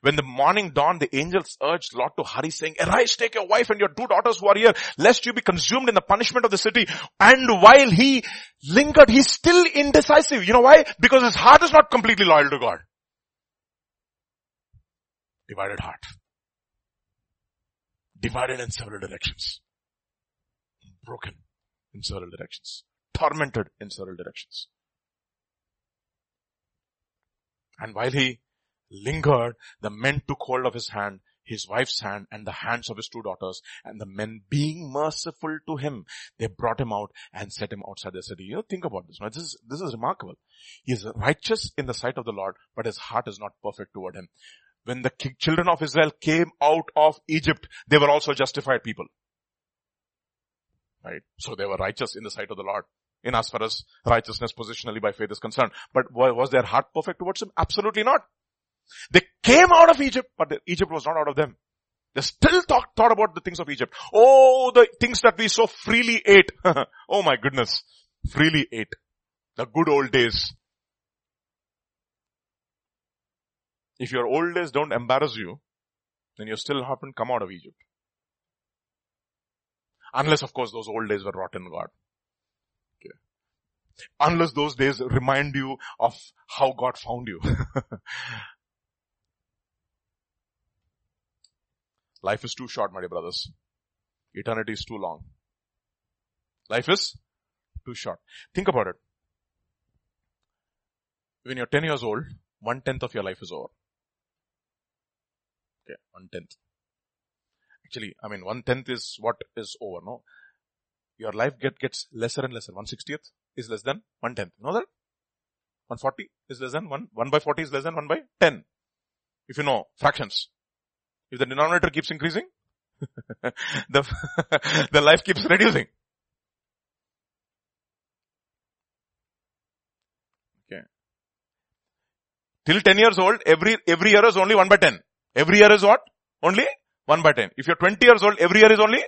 When the morning dawned, the angels urged Lot to hurry saying, arise, take your wife and your two daughters who are here, lest you be consumed in the punishment of the city. And while he lingered, he's still indecisive. You know why? Because his heart is not completely loyal to God. Divided heart. Divided in several directions, broken in several directions, tormented in several directions. And while he lingered, the men took hold of his hand his wife's hand and the hands of his two daughters and the men being merciful to him, they brought him out and set him outside the city. You know, think about this. This is, this is remarkable. He is righteous in the sight of the Lord, but his heart is not perfect toward him. When the children of Israel came out of Egypt, they were also justified people. Right? So they were righteous in the sight of the Lord in as far as righteousness positionally by faith is concerned. But was their heart perfect towards him? Absolutely not. They came out of Egypt, but Egypt was not out of them. They still thought, thought about the things of Egypt. Oh, the things that we so freely ate. <laughs> oh my goodness. Freely ate. The good old days. If your old days don't embarrass you, then you still haven't come out of Egypt. Unless of course those old days were rotten God. Okay. Unless those days remind you of how God found you. <laughs> Life is too short, my dear brothers. Eternity is too long. Life is too short. Think about it. When you're 10 years old, one tenth of your life is over. Okay, one tenth. Actually, I mean, one tenth is what is over, no? Your life get, gets lesser and lesser. One sixtieth is less than one tenth. Know that? 140 is less than 1, 1 by 40 is less than 1 by 10. If you know fractions. If the denominator keeps increasing, <laughs> the, <laughs> the life keeps reducing. Okay. Till 10 years old, every, every year is only 1 by 10. Every year is what? Only 1 by 10. If you're 20 years old, every year is only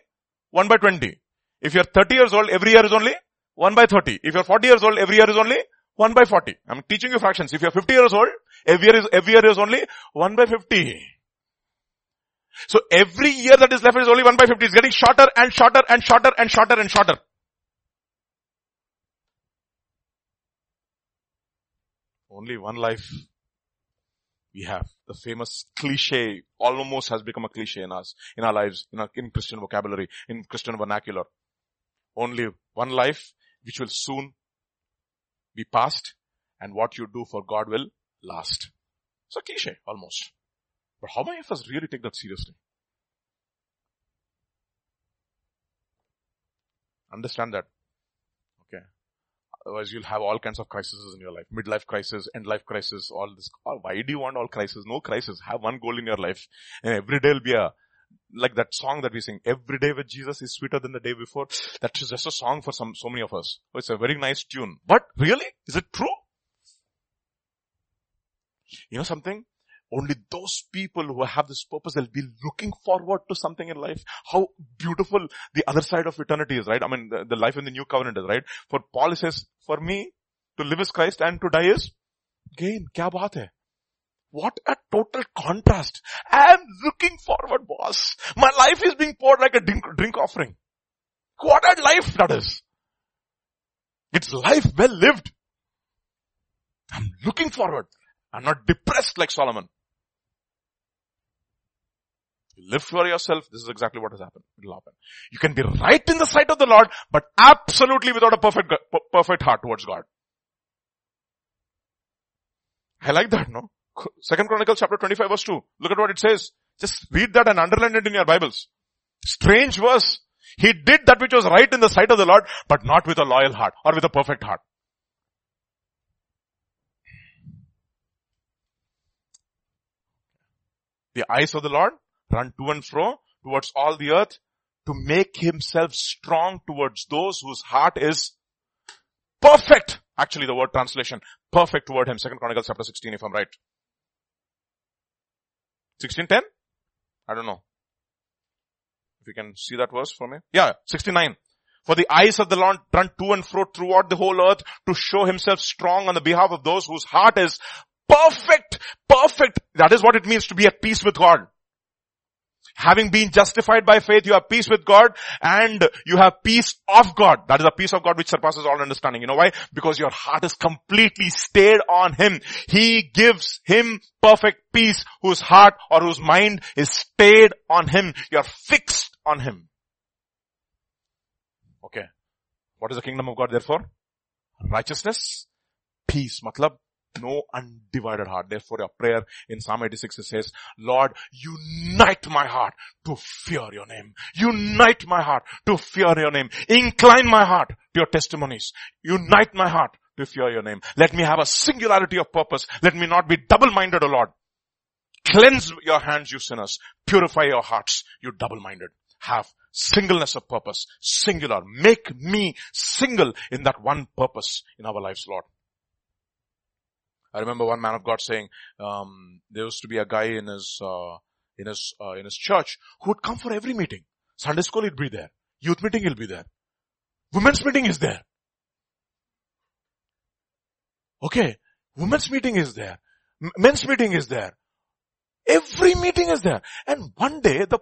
1 by 20. If you're 30 years old, every year is only 1 by 30. If you're 40 years old, every year is only 1 by 40. I'm teaching you fractions. If you're 50 years old, every year is, every year is only 1 by 50. So every year that is left is only 1 by 50. It's getting shorter and shorter and shorter and shorter and shorter. Only one life we have. The famous cliche almost has become a cliche in us, in our lives, in our, in Christian vocabulary, in Christian vernacular. Only one life which will soon be past and what you do for God will last. It's a cliche almost. But how many of us really take that seriously? Understand that. Otherwise you'll have all kinds of crises in your life. Midlife crisis, end life crisis, all this. Oh, why do you want all crises? No crisis. Have one goal in your life. And every day will be a, like that song that we sing, every day with Jesus is sweeter than the day before. <sighs> That is just a song for some, so many of us. Oh, it's a very nice tune. But really? Is it true? You know something? Only those people who have this purpose they'll be looking forward to something in life. How beautiful the other side of eternity is, right? I mean, the, the life in the new covenant is, right? For Paul says, for me, to live is Christ and to die is gain. Kya baat hai? What a total contrast. I am looking forward, boss. My life is being poured like a drink, drink offering. What a life that is. It's life well lived. I'm looking forward. I'm not depressed like Solomon. You live for yourself, this is exactly what has happened. It'll happen. You can be right in the sight of the Lord, but absolutely without a perfect, perfect heart towards God. I like that, no? Second Chronicles chapter 25 verse 2. Look at what it says. Just read that and underline it in your Bibles. Strange verse. He did that which was right in the sight of the Lord, but not with a loyal heart or with a perfect heart. The eyes of the Lord run to and fro towards all the earth to make himself strong towards those whose heart is perfect. Actually, the word translation, perfect toward him. Second Chronicles chapter 16, if I'm right. 1610? I don't know. If you can see that verse for me. Yeah, 69. For the eyes of the Lord run to and fro throughout the whole earth to show himself strong on the behalf of those whose heart is perfect, perfect. That is what it means to be at peace with God. Having been justified by faith, you have peace with God and you have peace of God. That is a peace of God which surpasses all understanding. You know why? Because your heart is completely stayed on Him. He gives Him perfect peace whose heart or whose mind is stayed on Him. You are fixed on Him. Okay. What is the kingdom of God therefore? Righteousness, peace. Matlab, no undivided heart. Therefore your prayer in Psalm 86 it says, Lord, unite my heart to fear your name. Unite my heart to fear your name. Incline my heart to your testimonies. Unite my heart to fear your name. Let me have a singularity of purpose. Let me not be double-minded, O Lord. Cleanse your hands, you sinners. Purify your hearts, you double-minded. Have singleness of purpose. Singular. Make me single in that one purpose in our lives, Lord. I remember one man of God saying, um, there used to be a guy in his, uh, in his, uh, in his church who would come for every meeting. Sunday school he'd be there. Youth meeting he'll be there. Women's meeting is there. Okay. Women's meeting is there. Men's meeting is there. Every meeting is there. And one day the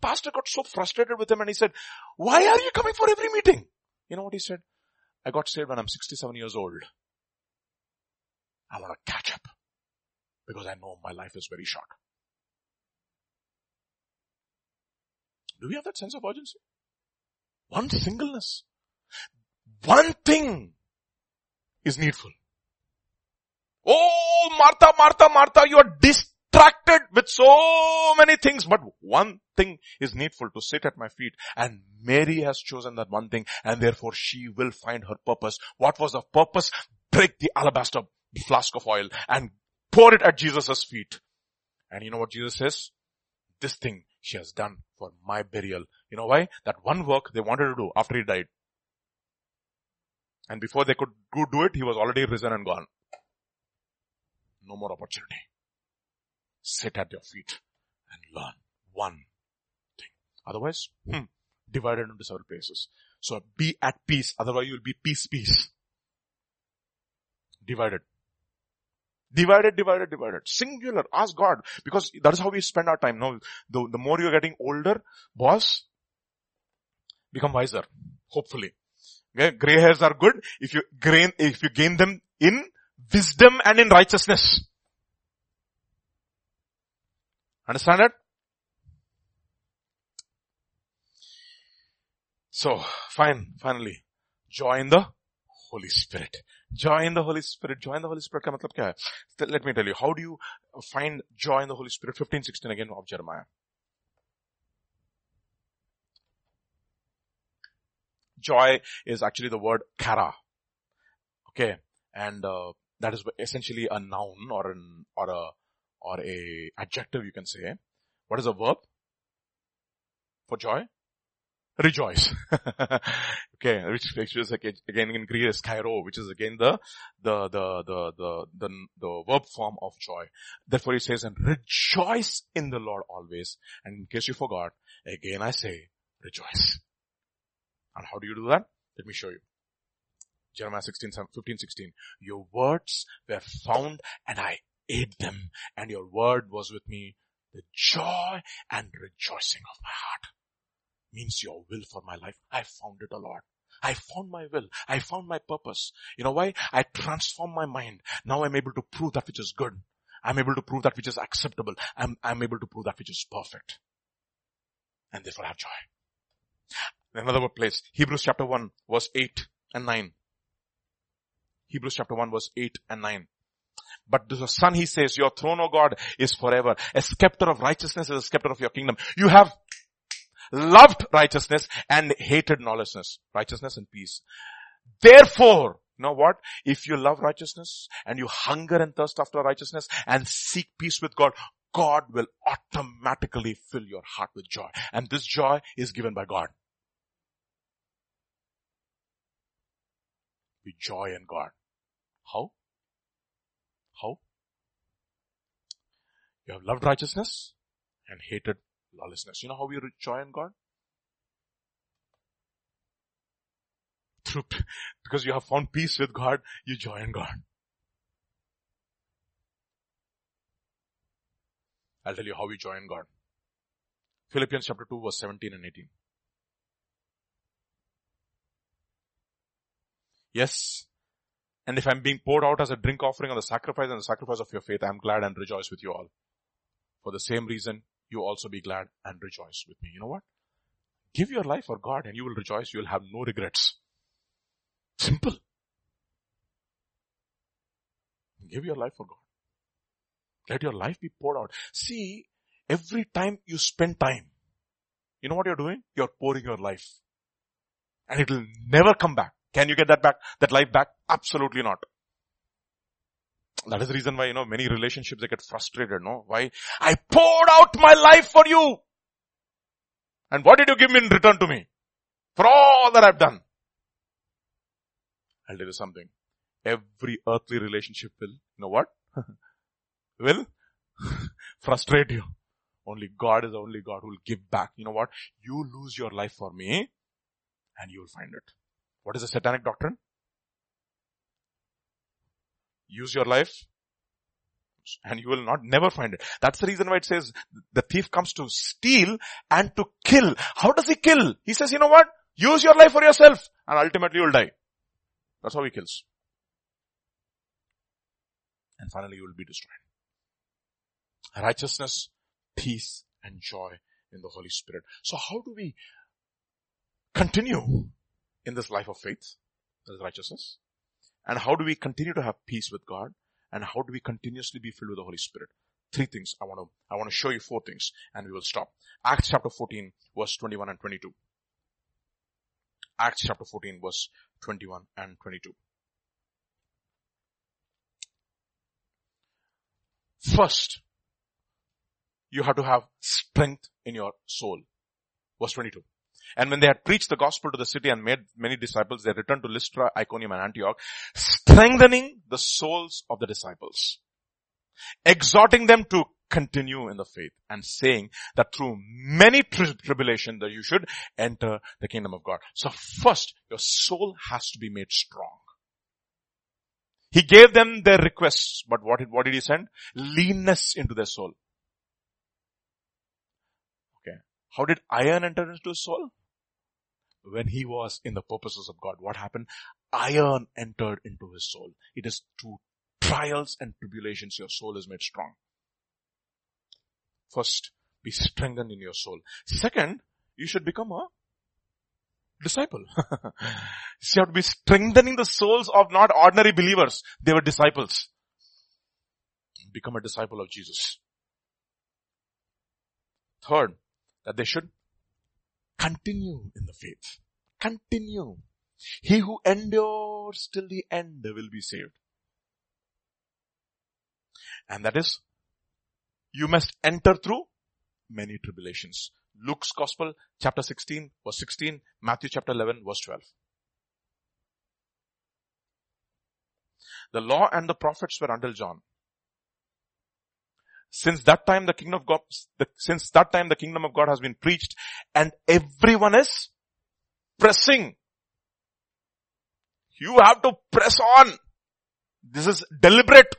pastor got so frustrated with him and he said, why are you coming for every meeting? You know what he said? I got saved when I'm 67 years old. I want to catch up because I know my life is very short. Do we have that sense of urgency? One singleness. One thing is needful. Oh, Martha, Martha, Martha, you are distracted with so many things, but one thing is needful to sit at my feet and Mary has chosen that one thing and therefore she will find her purpose. What was the purpose? Break the alabaster flask of oil and pour it at Jesus' feet. And you know what Jesus says? This thing she has done for my burial. You know why? That one work they wanted to do after he died. And before they could go do it, he was already risen and gone. No more opportunity. Sit at your feet and learn one thing. Otherwise, hmm, divided into several places. So be at peace. Otherwise you will be peace, peace. Divided. Divided, divided, divided. Singular. Ask God. Because that is how we spend our time. Now, the, the more you're getting older, boss, become wiser. Hopefully. Okay? Gray hairs are good if you gain, if you gain them in wisdom and in righteousness. Understand that? So, fine, finally, join the Holy Spirit. Joy in the Holy Spirit. Joy in the Holy Spirit Let me tell you. How do you find joy in the Holy Spirit? 15, 16 again of Jeremiah. Joy is actually the word chara. Okay. And uh, that is essentially a noun or an, or a, or a adjective you can say. What is a verb for joy? Rejoice. <laughs> okay, which, is again in Greek is chairo, which is again the, the, the, the, the, the, the verb form of joy. Therefore he says, and rejoice in the Lord always. And in case you forgot, again I say, rejoice. And how do you do that? Let me show you. Jeremiah 16, 15, 16. Your words were found and I ate them and your word was with me the joy and rejoicing of my heart means your will for my life. I found it, a Lord. I found my will. I found my purpose. You know why? I transformed my mind. Now I'm able to prove that which is good. I'm able to prove that which is acceptable. I'm, I'm able to prove that which is perfect. And therefore I have joy. Another place, Hebrews chapter 1 verse 8 and 9. Hebrews chapter 1 verse 8 and 9. But the son, he says, your throne, O God, is forever. A scepter of righteousness is a scepter of your kingdom. You have loved righteousness and hated lawlessness. Righteousness and peace. Therefore, you know what? If you love righteousness and you hunger and thirst after righteousness and seek peace with God, God will automatically fill your heart with joy. And this joy is given by God. We joy in God. How? How? You have loved righteousness and hated lawlessness. You know how we joy in God? <laughs> Through, because you have found peace with God, you joy in God. I'll tell you how we joy in God. Philippians chapter 2 verse 17 and 18. Yes. And if I'm being poured out as a drink offering on the sacrifice and the sacrifice of your faith, I'm glad and rejoice with you all. For the same reason, you also be glad and rejoice with me. You know what? Give your life for God and you will rejoice. You will have no regrets. Simple. Give your life for God. Let your life be poured out. See, every time you spend time, you know what you're doing? You're pouring your life. And it will never come back. Can you get that back, that life back? Absolutely not. That is the reason why, you know, many relationships they get frustrated, no? Why? I poured out my life for you. And what did you give me in return to me? For all that I've done. I'll tell you something. Every earthly relationship will, you know what? <laughs> will <laughs> frustrate you. Only God is the only God who will give back. You know what? You lose your life for me and you will find it. What is the satanic doctrine? Use your life and you will not never find it. That's the reason why it says the thief comes to steal and to kill. How does he kill? He says, you know what? Use your life for yourself and ultimately you'll die. That's how he kills. And finally you will be destroyed. Righteousness, peace and joy in the Holy Spirit. So how do we continue in this life of faith? That is righteousness. And how do we continue to have peace with God? And how do we continuously be filled with the Holy Spirit? Three things I want to, I want to show you four things and we will stop. Acts chapter 14 verse 21 and 22. Acts chapter 14 verse 21 and 22. First, you have to have strength in your soul. Verse 22. And when they had preached the gospel to the city and made many disciples, they returned to Lystra, Iconium and Antioch, strengthening the souls of the disciples, exhorting them to continue in the faith and saying that through many tri- tribulation that you should enter the kingdom of God. So first, your soul has to be made strong. He gave them their requests, but what did, what did he send? Leanness into their soul. Okay. How did iron enter into his soul? when he was in the purposes of God, what happened? Iron entered into his soul. It is through trials and tribulations your soul is made strong. First, be strengthened in your soul. Second, you should become a disciple. <laughs> you have to be strengthening the souls of not ordinary believers. They were disciples. Become a disciple of Jesus. Third, that they should Continue in the faith. Continue. He who endures till the end will be saved. And that is, you must enter through many tribulations. Luke's gospel, chapter 16, verse 16, Matthew chapter 11, verse 12. The law and the prophets were until John. Since that time the kingdom of God, the, since that time the kingdom of God has been preached and everyone is pressing. You have to press on. This is deliberate.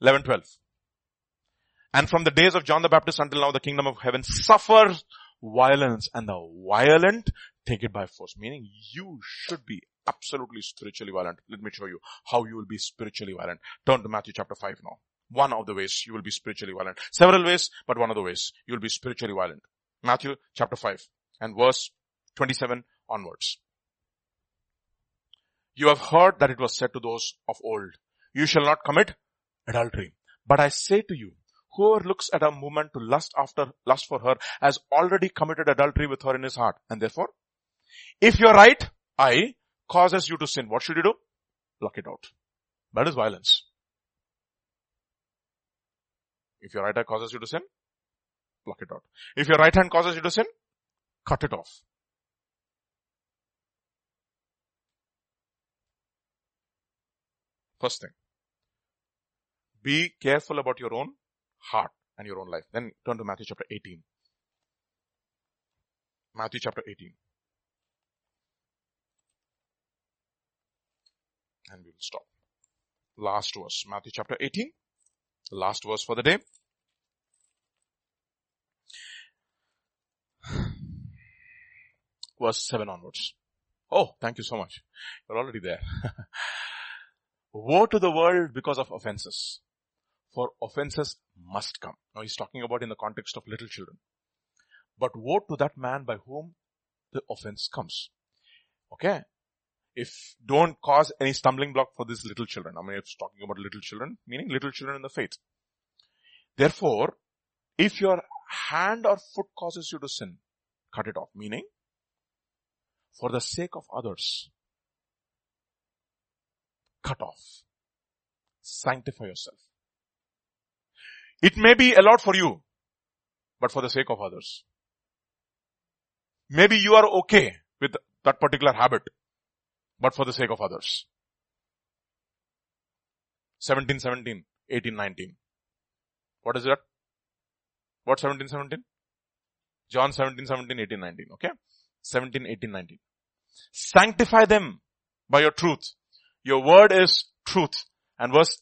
11, 12. And from the days of John the Baptist until now, the kingdom of heaven suffers violence and the violent take it by force. Meaning you should be absolutely spiritually violent. Let me show you how you will be spiritually violent. Turn to Matthew chapter 5 now. One of the ways you will be spiritually violent. Several ways, but one of the ways you will be spiritually violent. Matthew chapter 5 and verse 27 onwards. You have heard that it was said to those of old, you shall not commit adultery. But I say to you, whoever looks at a woman to lust after, lust for her has already committed adultery with her in his heart. And therefore, if your right eye causes you to sin, what should you do? Pluck it out. That is violence. If your right eye causes you to sin, pluck it out. If your right hand causes you to sin, cut it off. First thing. Be careful about your own heart and your own life. Then turn to Matthew chapter 18. Matthew chapter 18. And we will stop. Last verse. Matthew chapter 18. The last verse for the day. Verse 7 onwards. Oh, thank you so much. You're already there. <laughs> Woe to the world because of offenses. For offenses must come. Now he's talking about in the context of little children. But woe to that man by whom the offense comes. Okay? If don't cause any stumbling block for these little children. I mean, it's talking about little children, meaning little children in the faith. Therefore, if your hand or foot causes you to sin, cut it off. Meaning, for the sake of others, cut off. Sanctify yourself. It may be a lot for you, but for the sake of others. Maybe you are okay with that particular habit, but for the sake of others. 17, 17, 18, 19. What is that? What 17, 17? John 17, 17, 18, 19. Okay? 17, 18, 19. Sanctify them by your truth. Your word is truth. And verse,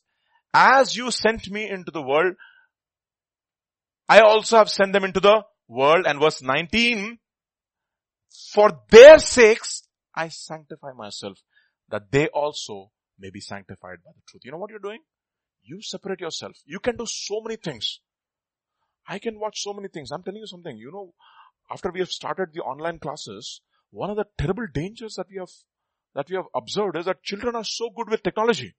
as you sent me into the world, I also have sent them into the world. And verse 19, for their sakes, I sanctify myself that they also may be sanctified by the truth. You know what you're doing? You separate yourself. You can do so many things. I can watch so many things. I'm telling you something. You know, after we have started the online classes, one of the terrible dangers that we have, that we have observed is that children are so good with technology.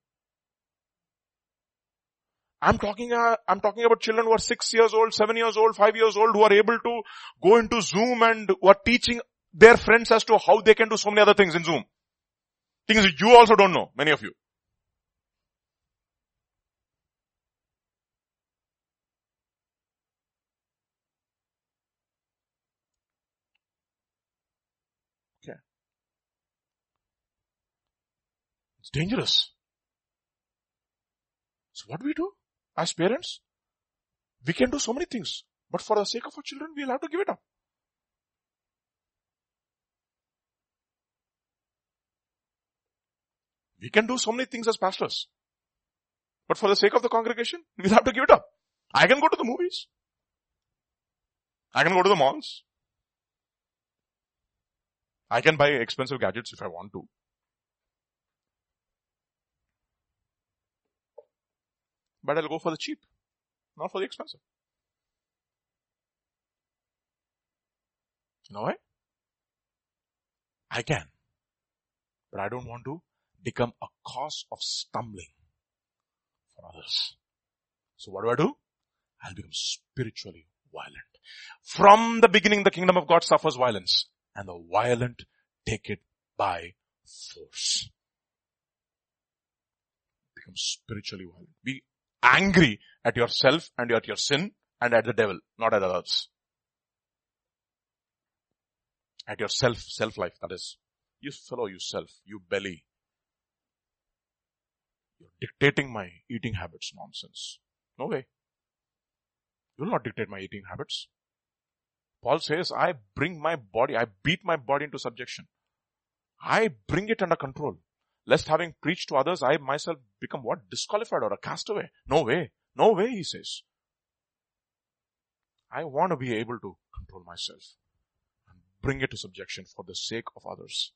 I'm talking, uh, I'm talking about children who are six years old, seven years old, five years old, who are able to go into Zoom and who are teaching their friends as to how they can do so many other things in Zoom. Things you also don't know, many of you. Okay. It's dangerous. So what do we do as parents? We can do so many things, but for the sake of our children, we'll have to give it up. We can do so many things as pastors. But for the sake of the congregation, we'll have to give it up. I can go to the movies. I can go to the malls. I can buy expensive gadgets if I want to. But I'll go for the cheap, not for the expensive. You know why? I can. But I don't want to become a cause of stumbling for others. So what do I do? I'll become spiritually violent. From the beginning, the kingdom of God suffers violence and the violent take it by force. Become spiritually violent. Be angry at yourself and at your sin and at the devil, not at others. At your self, self life, that is. You follow yourself, you belly, you're dictating my eating habits nonsense. No way. You will not dictate my eating habits. Paul says, I bring my body, I beat my body into subjection. I bring it under control. Lest having preached to others, I myself become what? Disqualified or a castaway. No way. No way, he says. I want to be able to control myself and bring it to subjection for the sake of others.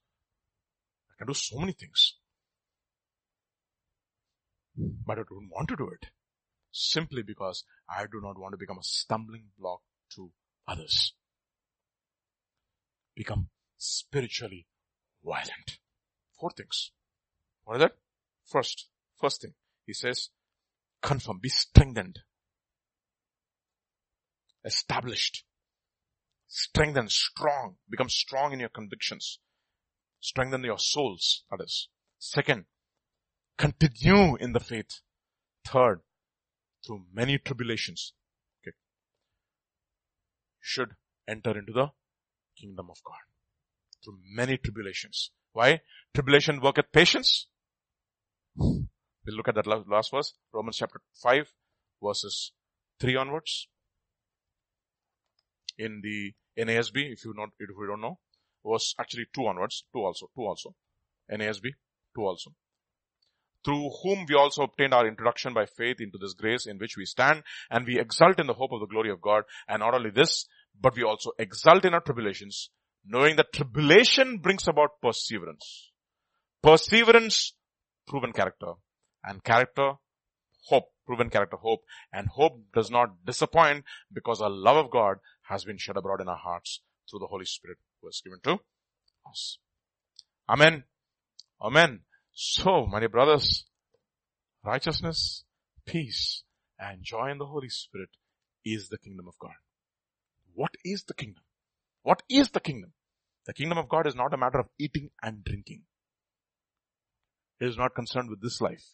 I can do so many things. But I don't want to do it. Simply because I do not want to become a stumbling block to others. Become spiritually violent. Four things. What is that? First, first thing. He says, confirm, be strengthened. Established. Strengthened, strong. Become strong in your convictions. Strengthen your souls, that is. Second, Continue in the faith. Third, through many tribulations, okay, should enter into the kingdom of God. Through many tribulations. Why? Tribulation worketh patience. We'll look at that last verse. Romans chapter 5 verses 3 onwards. In the NASB, if you not, if you don't know, was actually 2 onwards, 2 also, 2 also. NASB, 2 also through whom we also obtained our introduction by faith into this grace in which we stand, and we exult in the hope of the glory of God. And not only this, but we also exult in our tribulations, knowing that tribulation brings about perseverance. Perseverance, proven character. And character, hope, proven character, hope. And hope does not disappoint because our love of God has been shed abroad in our hearts through the Holy Spirit who was given to us. Amen. Amen. So, my dear brothers, righteousness, peace, and joy in the Holy Spirit is the kingdom of God. What is the kingdom? What is the kingdom? The kingdom of God is not a matter of eating and drinking. It is not concerned with this life.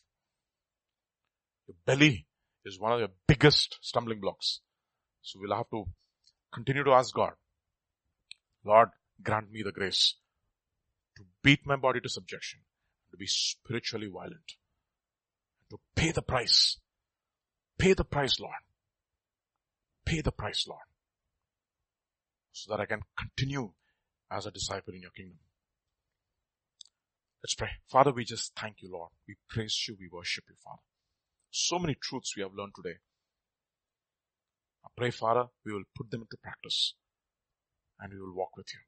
Your belly is one of your biggest stumbling blocks. So we'll have to continue to ask God, Lord, grant me the grace to beat my body to subjection, to be spiritually violent, to pay the price. Pay the price, Lord. Pay the price, Lord. So that I can continue as a disciple in your kingdom. Let's pray. Father, we just thank you, Lord. We praise you. We worship you, Father. So many truths we have learned today. I pray, Father, we will put them into practice and we will walk with you.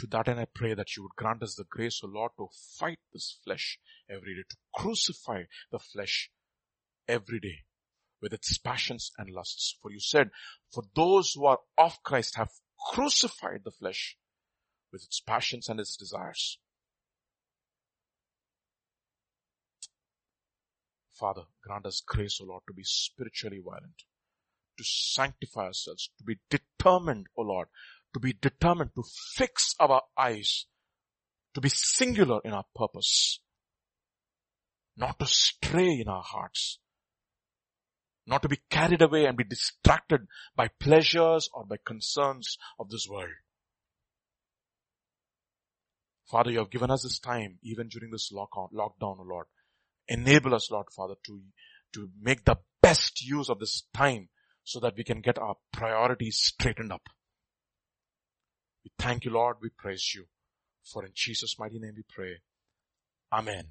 To that end, I pray that you would grant us the grace, O Lord, to fight this flesh every day, to crucify the flesh every day with its passions and lusts. For you said, for those who are of Christ have crucified the flesh with its passions and its desires. Father, grant us grace, O Lord, to be spiritually violent, to sanctify ourselves, to be determined, O Lord, to be determined to fix our eyes, to be singular in our purpose, not to stray in our hearts, not to be carried away and be distracted by pleasures or by concerns of this world. Father, you have given us this time, even during this lockdown, lockdown, Lord. Enable us, Lord Father, to, to make the best use of this time so that we can get our priorities straightened up. We thank you, Lord. We praise you. For in Jesus' mighty name we pray. Amen.